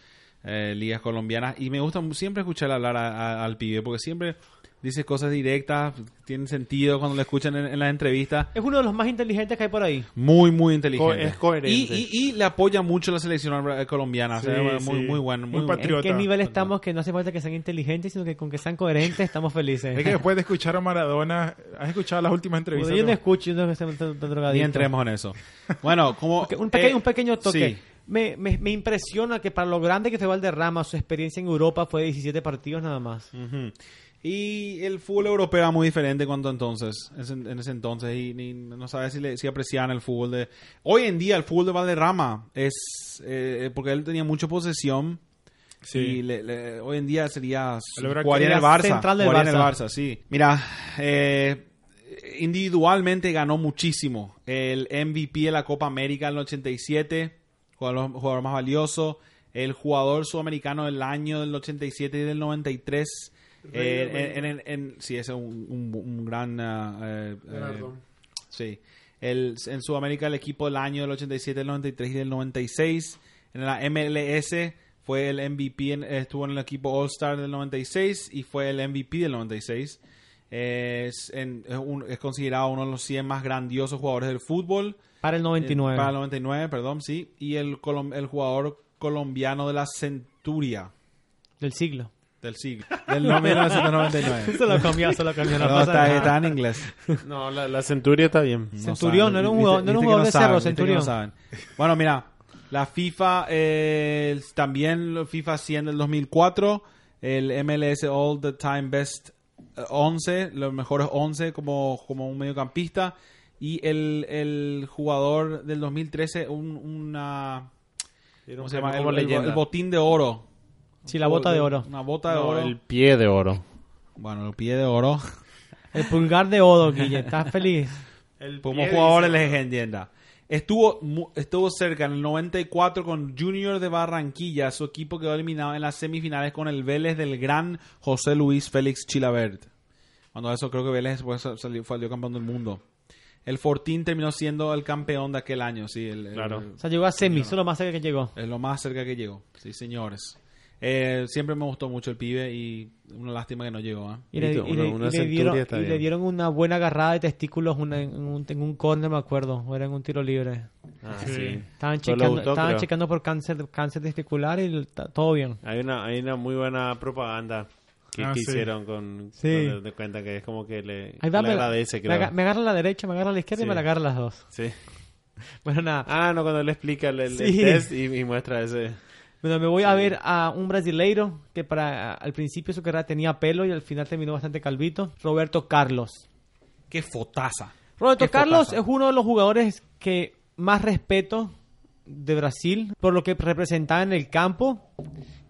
eh, ligas colombianas. Y me gusta siempre escuchar hablar al pibe, porque siempre dice cosas directas, tienen sentido cuando lo escuchan en, en las entrevistas. Es uno de los más inteligentes que hay por ahí. Muy, muy Co- inteligente. es coherente. Y, y- y le apoya mucho la selección eh, colombiana. o sea, Sí, muy, muy bueno. Muy Muy, patriota. ¿En qué nivel estamos que no hace falta que sean inteligentes, sino que con que sean coherentes estamos felices? Es que después de escuchar a Maradona, ¿has escuchado las últimas Bueno, entrevistas? yo no escucho, yo no estoy tan- drogadicto. entremos en eso. Bueno, como... [LAUGHS] Un, pequeño, eh, un pequeño toque. sí. Me, me, me impresiona que para lo grande que fue Valderrama, su experiencia en Europa fue de 17 partidos nada más. Y el fútbol europeo era muy diferente cuando entonces, en ese entonces, y ni- no sabes si, le- si apreciaban el fútbol de... Hoy en día el fútbol de Valderrama es... eh, porque él tenía mucha posesión. Sí. Y le- le- hoy en día sería... Jugaría en el Barça. central del jugaría en el Barça. Barça, sí. Mira, eh, individualmente ganó muchísimo. El MVP de la Copa América en el 87, jugador, jugador más valioso. El jugador sudamericano del año del 87 y del 93. Eh, en, en- en- sí, ese es un, un- un gran... eh, eh, sí. El, en Sudamérica el equipo del año del 87, del 93 y del 96. En la MLS fue el MVP, en- estuvo en el equipo All-Star del 96 y fue el MVP del 96. Es, en- es, un- es considerado uno de los 100 más grandiosos jugadores del fútbol. Para el 99. Eh, Para el 99, perdón, sí. Y el, colom- el jugador colombiano de la centuria Del siglo. Del siglo. Del 1999. Se lo cambió, se lo cambió. No No, está, está en inglés. No, la, la Centuria está bien. Centurión, no era un jugador- no era un jugador de saben, cerro, Centurión. no saben. Bueno, mira, la FIFA, eh, también la FIFA 100 del 2004, el MLS All the Time Best eh, 11, los mejores 11 como, como un mediocampista, y el, el jugador del 2013, un, una... ¿Cómo se llama? El, el- el botín de oro. Sí, la bota de oro. Una bota de No, oro. el pie de oro. Bueno, el pie de oro. [LAUGHS] El pulgar de oro, Guille. ¿Estás feliz? El Como jugador de leyenda. Estuvo, estuvo cerca en el 94 con Junior de Barranquilla. Su equipo quedó eliminado en las semifinales con el Vélez del gran José Luis Félix Chilabert. Cuando eso creo que Vélez después salió, salió campeón del mundo. El Fortín terminó siendo el campeón de aquel año, sí. el- el- Claro. O sea, llegó a semi, eso es lo más cerca que llegó. es lo más cerca que llegó. Sí, señores. Eh, siempre me gustó mucho el pibe y una lástima que no llegó. ¿eh? Y, le, y una y dieron, está y le bien. dieron una buena agarrada de testículos una- en, un, en un corner, me acuerdo. O era en un tiro libre. Ah, Sí. sí. Estaban checando, gustó, estaban checando por cáncer, cáncer testicular y todo bien. Hay una, hay una muy buena propaganda que, Ah, que sí. hicieron con... Sí. donde te cuenta que es como que le, Ahí va, le me, agradece, me, creo. aga- me agarra la derecha, me agarra la izquierda y me la agarra las dos. Sí. [LAUGHS] Bueno, nada. Ah, no, cuando le explica el, el- el Sí. test y, y muestra ese... Bueno, me voy a ver a un brasileiro que para al principio de su carrera tenía pelo y al final terminó bastante calvito. Roberto Carlos. Qué fotaza. Roberto Qué Carlos fotaza. es uno de los jugadores que más respeto de Brasil por lo que representaba en el campo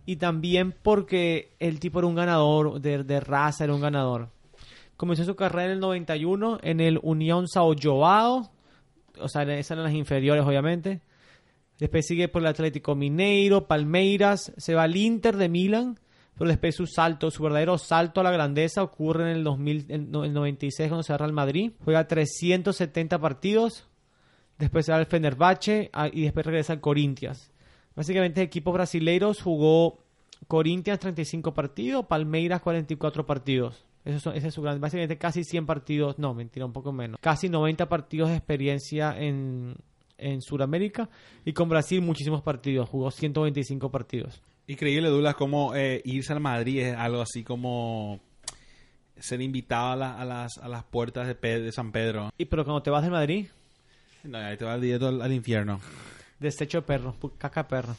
y también porque el tipo era un ganador, de, de raza era un ganador. Comenzó su carrera en el 91 en el Unión Sao Joao, o sea, esas eran las inferiores obviamente. Después sigue por el Atlético Mineiro, Palmeiras, se va al Inter de Milán, pero después su salto, su verdadero salto a la grandeza ocurre en el 2000, en no- el 96 cuando se agarra al Madrid. Juega 370 partidos, después se va al Fenerbahce ah, y después regresa al Corinthians. Básicamente equipos brasileiros jugó Corinthians 35 partidos, Palmeiras 44 partidos. Eso son, ese es su gran, básicamente casi 100 partidos, no, mentira, un poco menos. Casi 90 partidos de experiencia en, en Sudamérica y con Brasil muchísimos partidos, jugó 125 partidos. Increíble, Douglas, como eh, irse al Madrid es algo así como ser invitado a, la- a las, a las puertas de, San Pedro. Y pero cuando te vas del Madrid, No, ahí te va directo al, al infierno. desecho de perro, caca de perro.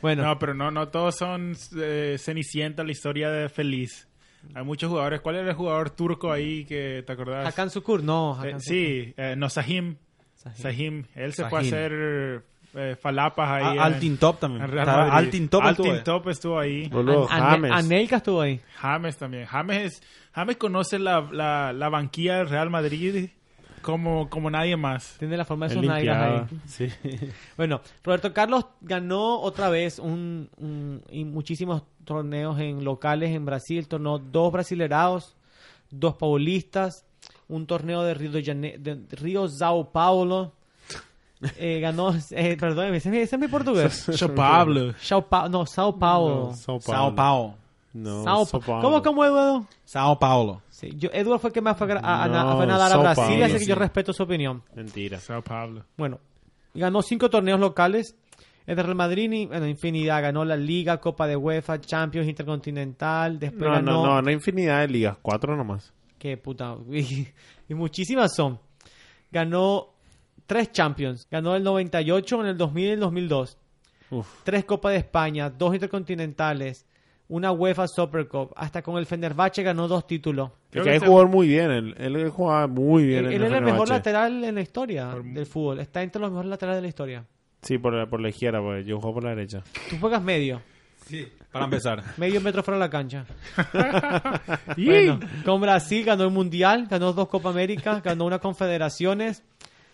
Bueno, No, pero no, no todos son eh, Cenicienta la historia de Feliz. Hay muchos jugadores. ¿Cuál era el jugador turco ahí que te acordás? Hakan Sukur, no, Eh, Hakan sí, eh, no, Sahim. Sahim. Él se fue a Sahim. hacer eh, falapas ahí. Ah, en- Altin Top también. Altin Top estuvo ahí. Altin Top estuvo ahí. Boludo, James. Anelka estuvo ahí. James también. James, es- James conoce la, la, la banquilla del Real Madrid como, como nadie más. Tiene la forma de sus ahí. Sí. [LAUGHS] Bueno, Roberto Carlos ganó otra vez un, un- y muchísimos torneos en locales en Brasil. Tornó dos brasilerados, dos paulistas, un torneo de Río, de Jane- de Río Sao Paulo. [LAUGHS] Eh, ganó, eh, perdón, ese, es mi- portugués. [LAUGHS] Sao Pa- no, Sao Paulo. No, Sao Sao Paulo. Paulo. No, Sao Sao Pa- Paulo. ¿Cómo, cómo, Eduardo? Sao Paulo. Sí, yo, Eduardo fue el que más fue a, a- a- No, a nadar a Brasil, Paulo, así que yo respeto su opinión. Mentira. Sao Paulo. Bueno, ganó cinco torneos locales. El de Real Madrid, y, bueno, infinidad. Ganó la Liga, Copa de UEFA, Champions Intercontinental. Después No, ganó. no, no, no infinidad de ligas, cuatro nomás. Qué puta. [LAUGHS] Y, y muchísimas son. Ganó tres Champions. Ganó el 98, en el 2000 y el 2002. Uf. Tres Copas de España, dos Intercontinentales, una UEFA Super Cup. Hasta con el Fenerbahce ganó dos títulos. Creo Es que jugador muy bien, él, él jugaba muy bien. Él, en él era el mejor lateral en la historia Por- del fútbol. Está entre los mejores laterales de la historia. Sí, por la, por la izquierda, pues yo juego por la derecha. Tú juegas medio. Para empezar. Medio metro fuera de la cancha. Y- [LAUGHS] Bueno, con Brasil ganó el Mundial, ganó dos Copa América, ganó una Confederaciones,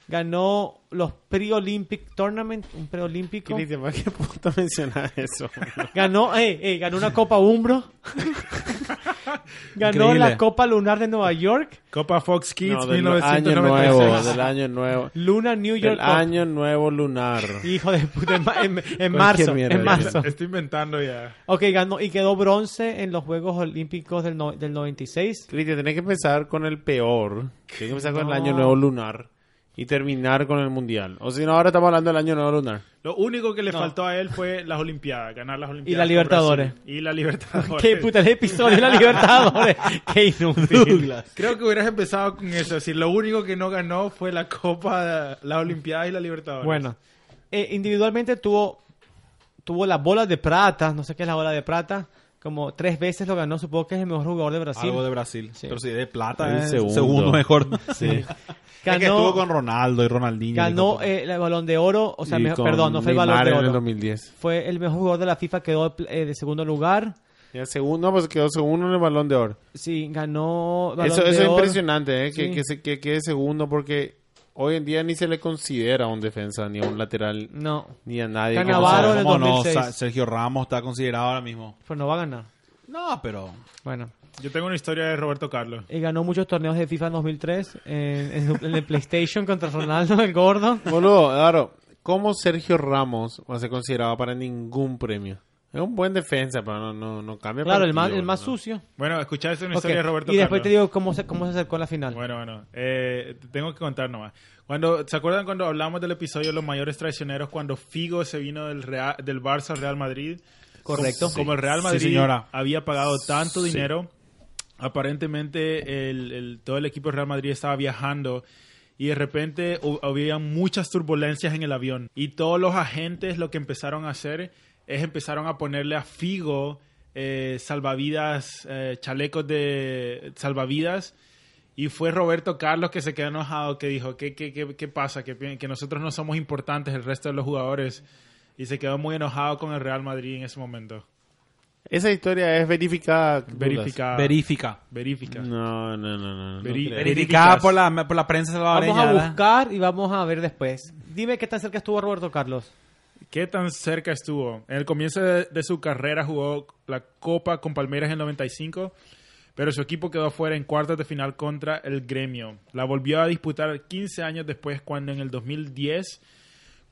ganó los Pre-Olympic Tournament, un preolímpico. Cristian, ¿para qué puta mencionar eso? Ganó, eh, eh, ganó una Copa Umbro. [LAUGHS] [LAUGHS] ganó Increíble. la Copa Lunar de Nueva York. Copa Fox Kids No, del año nuevo, 1996. del año nuevo. Luna New York Del Cup. año nuevo lunar. Hijo de puta, en, ma- en- [LAUGHS] en marzo, mierda, en marzo. Estoy inventando ya. Ok, ganó y quedó bronce en los Juegos Olímpicos del, no- del 96. Cristian, tenés que empezar con el peor. Tienes que empezar con el No. año nuevo lunar y terminar con el mundial. O si no, ahora estamos hablando del año nuevo lunar. Lo único que le No. faltó a él fue las Olimpiadas, ganar las Olimpiadas. Y la Libertadores. Y la Libertadores. [LAUGHS] Qué puta el episodio de la [LAUGHS] Libertadores. Qué inútil. Creo que hubieras empezado con eso. Si lo único que no ganó fue la Copa, la Olimpiada y la Libertadores. Bueno, eh, individualmente tuvo tuvo la bola de plata, no sé qué es la bola de plata, como tres veces lo ganó, supongo que es el mejor jugador de Brasil. Algo de Brasil. Sí. Pero sí, de plata El es segundo. segundo, mejor. [LAUGHS] Sí. Es que Ganó, estuvo con Ronaldo y Ronaldinho. ganó dijo, eh, el balón de oro, o sea, Y mejor- perdón, no fue el balón de en el oro. 2010. Fue el mejor jugador de la FIFA, quedó eh, de segundo lugar. Y el segundo, pues quedó segundo en el balón de oro. Sí, ganó balón Eso, de eso es oro. impresionante, ¿eh? que, Sí. que, se, que quede segundo porque hoy en día ni se le considera a un defensa, ni a un lateral, No, ni a nadie. Está Navarro en el ¿Cómo no? 2006. Sa- Sergio Ramos está considerado ahora mismo. pues no va a ganar. No, pero... Bueno, Yo tengo una historia de Roberto Carlos. y ganó muchos torneos de FIFA en 2003 en, en- en el PlayStation contra Ronaldo, el gordo. Boludo, claro, ¿cómo Sergio Ramos va a ser considerado para ningún premio? Es un buen defensa, pero no, no, no cambia Claro, el más, el más boludo. sucio. Bueno, escuchaste una Ok, historia de Roberto Y después Carlos. te digo cómo se, cómo se acercó a la final. Bueno, bueno. Eh, te tengo que contar nomás. Cuando, ¿Se acuerdan cuando hablamos del episodio de los mayores traicioneros cuando Figo se vino del, Real, del Barça al Real Madrid? Correcto. Como, como el Real Sí, Madrid señora. había pagado tanto dinero, aparentemente el, el- todo el equipo del Real Madrid estaba viajando y de repente había muchas turbulencias en el avión. Y todos los agentes lo que empezaron a hacer es empezaron a ponerle a Figo eh, salvavidas, eh, chalecos de salvavidas. Y fue Roberto Carlos que se quedó enojado, que dijo, ¿qué, qué, qué, qué pasa? Que, que nosotros no somos importantes, el resto de los jugadores. Y se quedó muy enojado con el Real Madrid en ese momento. Esa historia es verificada. Verificada. Verifica. Verifica. No, no, no, no. no Veri- creo. veri- Verificada por la, por la prensa salvadoreña. Vamos a buscar y vamos a ver después. Dime qué tan cerca estuvo Roberto Carlos. ¿Qué tan cerca estuvo? En el comienzo de, su carrera jugó la Copa con Palmeiras en el 95, pero su equipo quedó fuera en cuartos de final contra el Gremio. La volvió a disputar 15 años después cuando en el 2010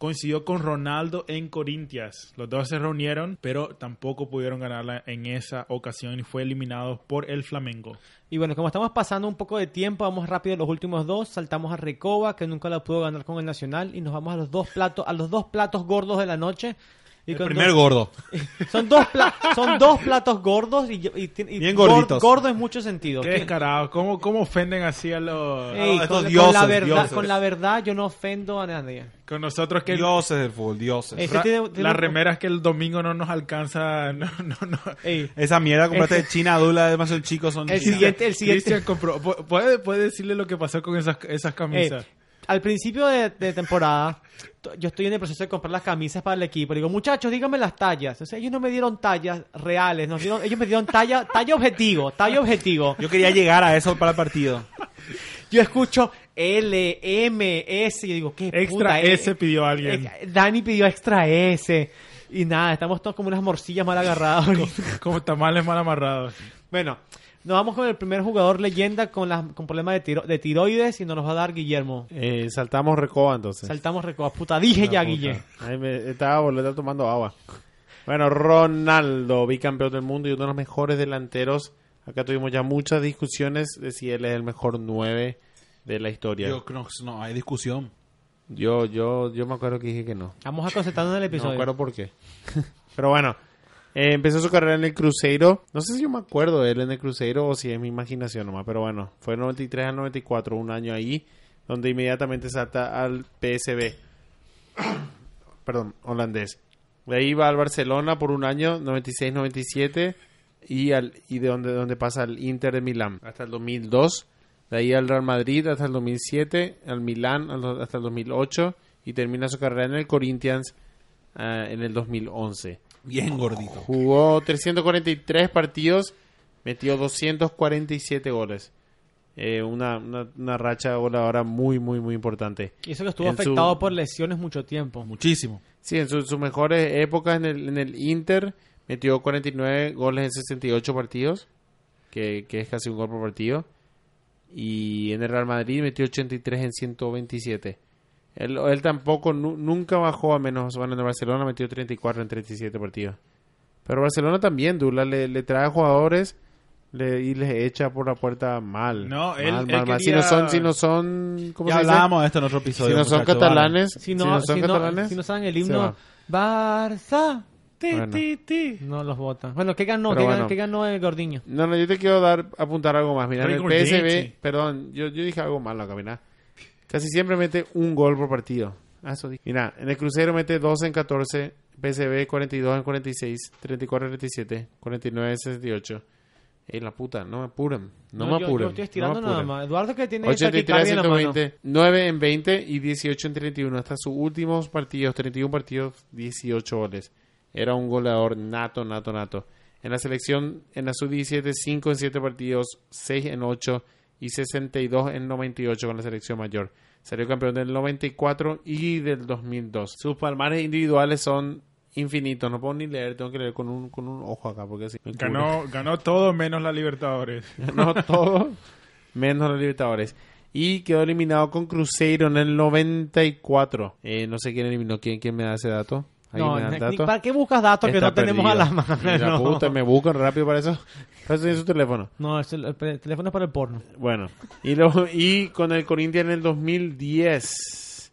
coincidió con Ronaldo en Corintias. Los dos se reunieron, pero tampoco pudieron ganarla en esa ocasión y fue eliminado por el Flamengo. Y bueno, como estamos pasando un poco de tiempo, vamos rápido a los últimos dos. Saltamos a Recoba, que nunca la pudo ganar con el Nacional, y nos vamos a los dos platos, a los dos platos gordos de la noche. Y El con primer dos- gordo. [LAUGHS] son dos pla- son dos platos gordos y, y- y- Bien gor- gorditos. gordo en muchos sentidos. Qué descarado. ¿Cómo, cómo ofenden así a los... Ey, estos con, con dioses, la verdad, dioses. con la verdad yo no ofendo a nadie. Con nosotros que... Dioses del fútbol, dioses. Tiene- tiene las un- remeras que el domingo no nos alcanza. [LAUGHS] No, no, no. Ey, Esa mierda compraste de China, Dula, demasiado chicos son el siguiente, el siguiente. Cristian compró. pu- ¿Puede, puede decirle lo que pasó con esas, esas Ey, camisas? Al principio de, de temporada, yo estoy en el proceso de comprar las camisas para el equipo. Le digo, muchachos, díganme las tallas. O sea, ellos no me dieron tallas reales, nos dieron, ellos me dieron talla, talla objetivo, talla objetivo. Yo quería llegar a eso para el partido. Yo escucho L, M, S, y yo digo, ¿qué Extra puta eh, S pidió alguien. eh, Dani pidió extra S. Y nada, estamos todos como unas morcillas mal agarradas. ahorita. [LAUGHS] Como tamales mal amarrados. bueno, nos vamos con el primer jugador leyenda con, las, con problemas de, tiro- de tiroides y nos los va a dar Guillermo. Eh, saltamos Recoba entonces. Saltamos recoba. Puta, dije ya, Puta. Guille. Ay, me, estaba, estaba tomando agua. Bueno, Ronaldo, bicampeón del mundo y uno de los mejores delanteros. Acá tuvimos ya muchas discusiones de si él es el mejor 9 de la historia. Yo creo que no hay discusión. Yo, yo, yo me acuerdo que dije que no. Vamos a concentrarnos en el No me episodio. acuerdo por qué. [LAUGHS] Pero bueno, eh, empezó su carrera en el Cruzeiro. No sé si yo me acuerdo de él en el Cruzeiro o si es mi imaginación nomás. Pero bueno, fue del 93 al 94, un año ahí, donde inmediatamente salta al PSV. [COUGHS] Perdón, holandés. De ahí va al Barcelona por un año, 96-97, y, al, y de donde, donde pasa al Inter de Milán hasta el 2002. De ahí al Real Madrid hasta el 2007, al Milán hasta el 2008 y termina su carrera en el Corinthians ah, en el 2011. Bien gordito. Jugó 343 partidos, metió 247 goles. Eh, una, una, una racha goleadora muy, muy, muy importante. Y eso que estuvo En su- afectado por lesiones mucho tiempo. Muchísimo. Sí, en su- sus mejores épocas en el, en el Inter metió 49 goles en 68 partidos, que, que es casi un gol por partido. Y en el Real Madrid metió 83 en 127. Él, él tampoco, nu- nunca bajó a menos. Bueno, en el Barcelona metió 34 en 37 partidos. Pero Barcelona también, Dula, le, le trae jugadores le- y les echa por la puerta mal. No, él- mal, él mal, mal. Si quería- no son, si no son, ¿cómo Ya se dice? de esto en otro Si episodio. no son catalanes, Si no, son si no- catalanes, si no saben el himno. Barça. Ti, Bueno. ti, ti. No los votan. Bueno, ¿qué ganó? ¿Qué, bueno. ganó, qué ganó el gordiño? No, no, yo te quiero dar, apuntar algo más. Mira, en el. PSV, perdón, yo, yo dije algo malo acá, mira. Casi siempre mete un gol por partido. Ah, eso. Mira, en el Crucero mete 12 en 14, PSV 42 en 46, 34 en 37, 49 en 68. Ey, la puta, no me apuren. No, me yo- apuren. Yo estoy estirando no nada más. Eduardo que tiene 83 taquicardia en la mano. 120, 9 en 20 y 18 en 31. Hasta sus últimos partidos, 31 partidos, 18 goles. Era un goleador nato, nato, nato. En la selección, en la sub-17, 5 en 7 partidos, 6 en 8 y 62 en 98 con la selección mayor. Salió campeón del 94 y del 2002. Sus palmares individuales son infinitos. No puedo ni leer, tengo que leer con un, con un ojo acá porque así me. Ganó, ganó todo menos la Libertadores. [LAUGHS] Ganó todo, menos los Libertadores. Y quedó eliminado con Cruzeiro en el 94. Eh, no sé quién eliminó, quién, quién me da ese dato. ¿Alguien No, el? ¿para qué buscas datos que no tenemos a la mano? La [LAUGHS] No. puta, me buscan rápido para eso. Para eso tiene su teléfono. No, es el, el teléfono es para el porno. Bueno, y, lo, y con el Corinthians en el 2010.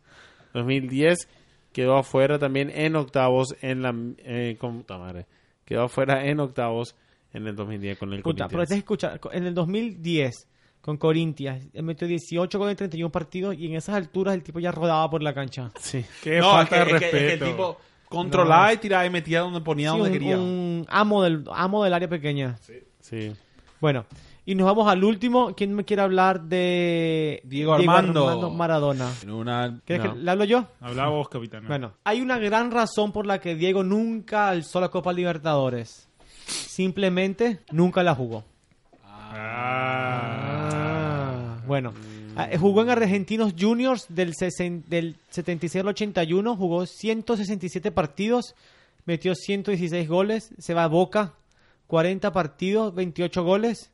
2010 quedó afuera también en octavos en la... Eh, con- madre. Quedó afuera en octavos en el 2010 con el Puta, pero Corinthians. te escucha, en el 2010 con Corinthians, él metió 18 con 31 partidos y en esas alturas el tipo ya rodaba por la cancha. Sí. Qué No, es falta que, de es que- es que respeto. el tipo controlaba y tiraba y metía donde ponía Sí, donde un, quería. un amo del amo del área pequeña. Sí. Bueno, y nos vamos al último. ¿Quién me quiere hablar de Diego Armando. Maradona? En una... ¿Quieres No. que le hablo yo? Habla vos, capitán. Bueno, hay una gran razón por la que Diego nunca alzó la Copa Libertadores. Simplemente nunca la jugó. Ah. bueno. Ah, eh, Jugó en Argentinos Juniors del, sesen- del 76 al 81, jugó 167 partidos, metió 116 goles, se va a Boca, 40 partidos, 28 goles,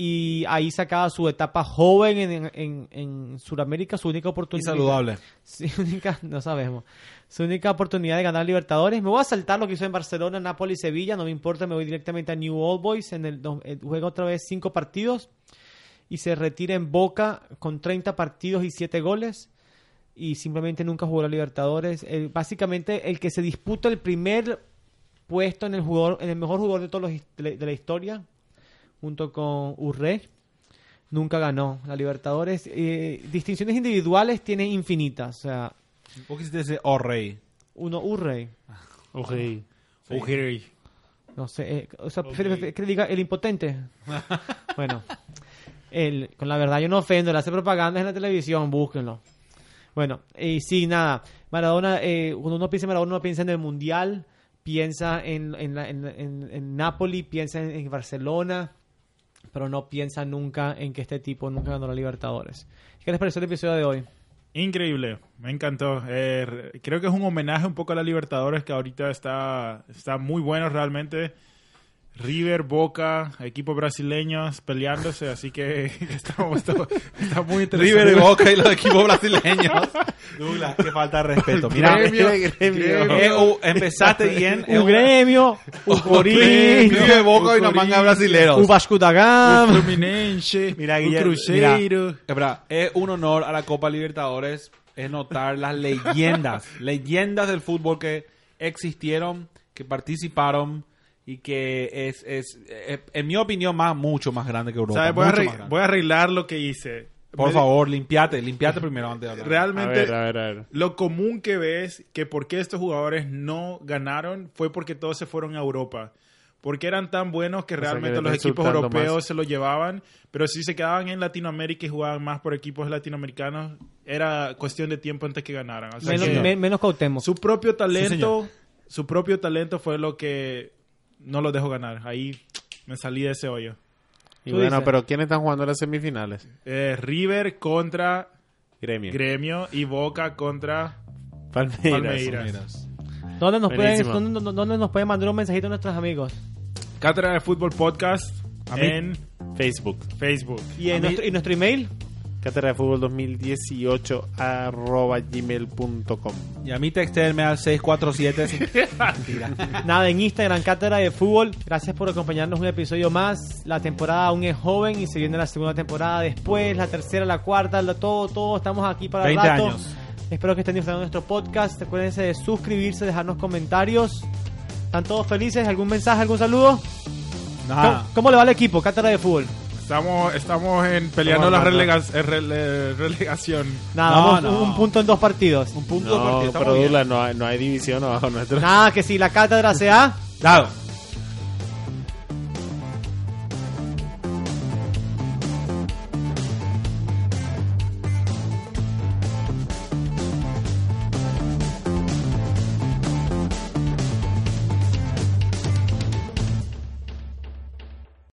y ahí sacaba su etapa joven en, en, en Sudamérica, su única Y oportunidad. saludable. [LAUGHS] Única, no sabemos. Su única oportunidad de ganar Libertadores. Me voy a saltar lo que hizo en Barcelona, Nápoles y Sevilla. No me importa, me voy directamente a New Old Boys. En el, eh, juega otra vez cinco partidos y se retira en Boca con 30 partidos y 7 goles. Y simplemente nunca jugó la Libertadores. Eh, básicamente, el que se disputa el primer puesto en el jugador, en el mejor jugador de todos los de la- historia, junto con Urre nunca ganó la Libertadores. Eh, distinciones individuales tiene infinitas. O sea, Vos quisiste decir, rey. uno Urrey. Ok. Ujiri. No sé, eh, o sea, prefiere que le diga el impotente. [LAUGHS] bueno, el, con la verdad yo no ofendo, le hace propaganda en la televisión, búsquenlo. Bueno, y sí, nada, Maradona, eh, cuando uno piensa en Maradona, uno piensa en el Mundial, piensa en, en, la- en, en- Napoli, piensa en, Barcelona, pero no piensa nunca en que este tipo nunca ganó la Libertadores. ¿Qué les pareció el episodio de hoy? Increíble, me encantó. Eh, re- creo que es un homenaje un poco a la Libertadores que ahorita está, está muy bueno realmente. River, Boca, equipos brasileños peleándose, así que [LAUGHS] estamos, estamos- está muy interesante. River y Boca y los equipos brasileños. [LAUGHS] Douglas, qué falta de respeto. [LAUGHS] Mira, Gremio, Gremio. Gremio. eh, uh, empezaste bien. eh, Un gremio, un Corinthians, River, Boca y una manga brasileros. un Vasco da Gama. Fluminense, Mira, un Cruzeiro. mira, espera, es un honor a la Copa Libertadores es notar las leyendas, leyendas del fútbol que existieron, que participaron y que es, es, eh, en mi opinión, más mucho más grande que Europa. Voy, a más voy arreglar lo que hice. Por Me- favor, limpiate, limpiate primero antes de hablar. A Realmente, ver, a ver, a ver. lo común que ves que por qué estos jugadores no ganaron fue porque todos se fueron a Europa. Porque eran tan buenos que sea, que realmente los equipos europeos más. se lo llevaban. Pero si se quedaban en Latinoamérica y jugaban más por equipos latinoamericanos, era cuestión de tiempo antes que ganaran. O sea Menos, que me- menos cautemos. su propio talento, su propio talento fue lo que no los dejó ganar. Ahí me salí de ese hoyo. Y bueno, dices. pero ¿quiénes están jugando en las semifinales? Eh, River contra Gremio. Gremio y Boca contra Palmeiras. Palmeiras. ¿Dónde nos, pueden, dónde, dónde nos pueden mandar un mensajito a nuestros amigos? Cátedra de Fútbol Podcast en Facebook. Facebook. ¿Y, en nuestro, y nuestro email? Cátedra de Fútbol 2018 arroba gmail.com. Y a mí textenme al 647. Mentira. Nada, en Instagram, Cátedra de Fútbol. Gracias por acompañarnos un episodio más. La temporada aún es joven y se viene la segunda temporada después, la tercera, la cuarta, la- todo, todo. Estamos aquí para el 20 rato. años. Espero que estén disfrutando de nuestro podcast. Acuérdense de suscribirse, dejarnos comentarios. ¿Están todos felices? ¿Algún mensaje, algún saludo? Nada. ¿Cómo, cómo le va al equipo, Cátedra de Fútbol? Estamos, estamos en, peleando la relega- eh, rele- relegación. Nada, No, vamos no. un punto en dos partidos. Un punto No, estamos pero. Dula, no hay, no hay división abajo nuestro. Nada, que si la Cátedra se ha... Dado.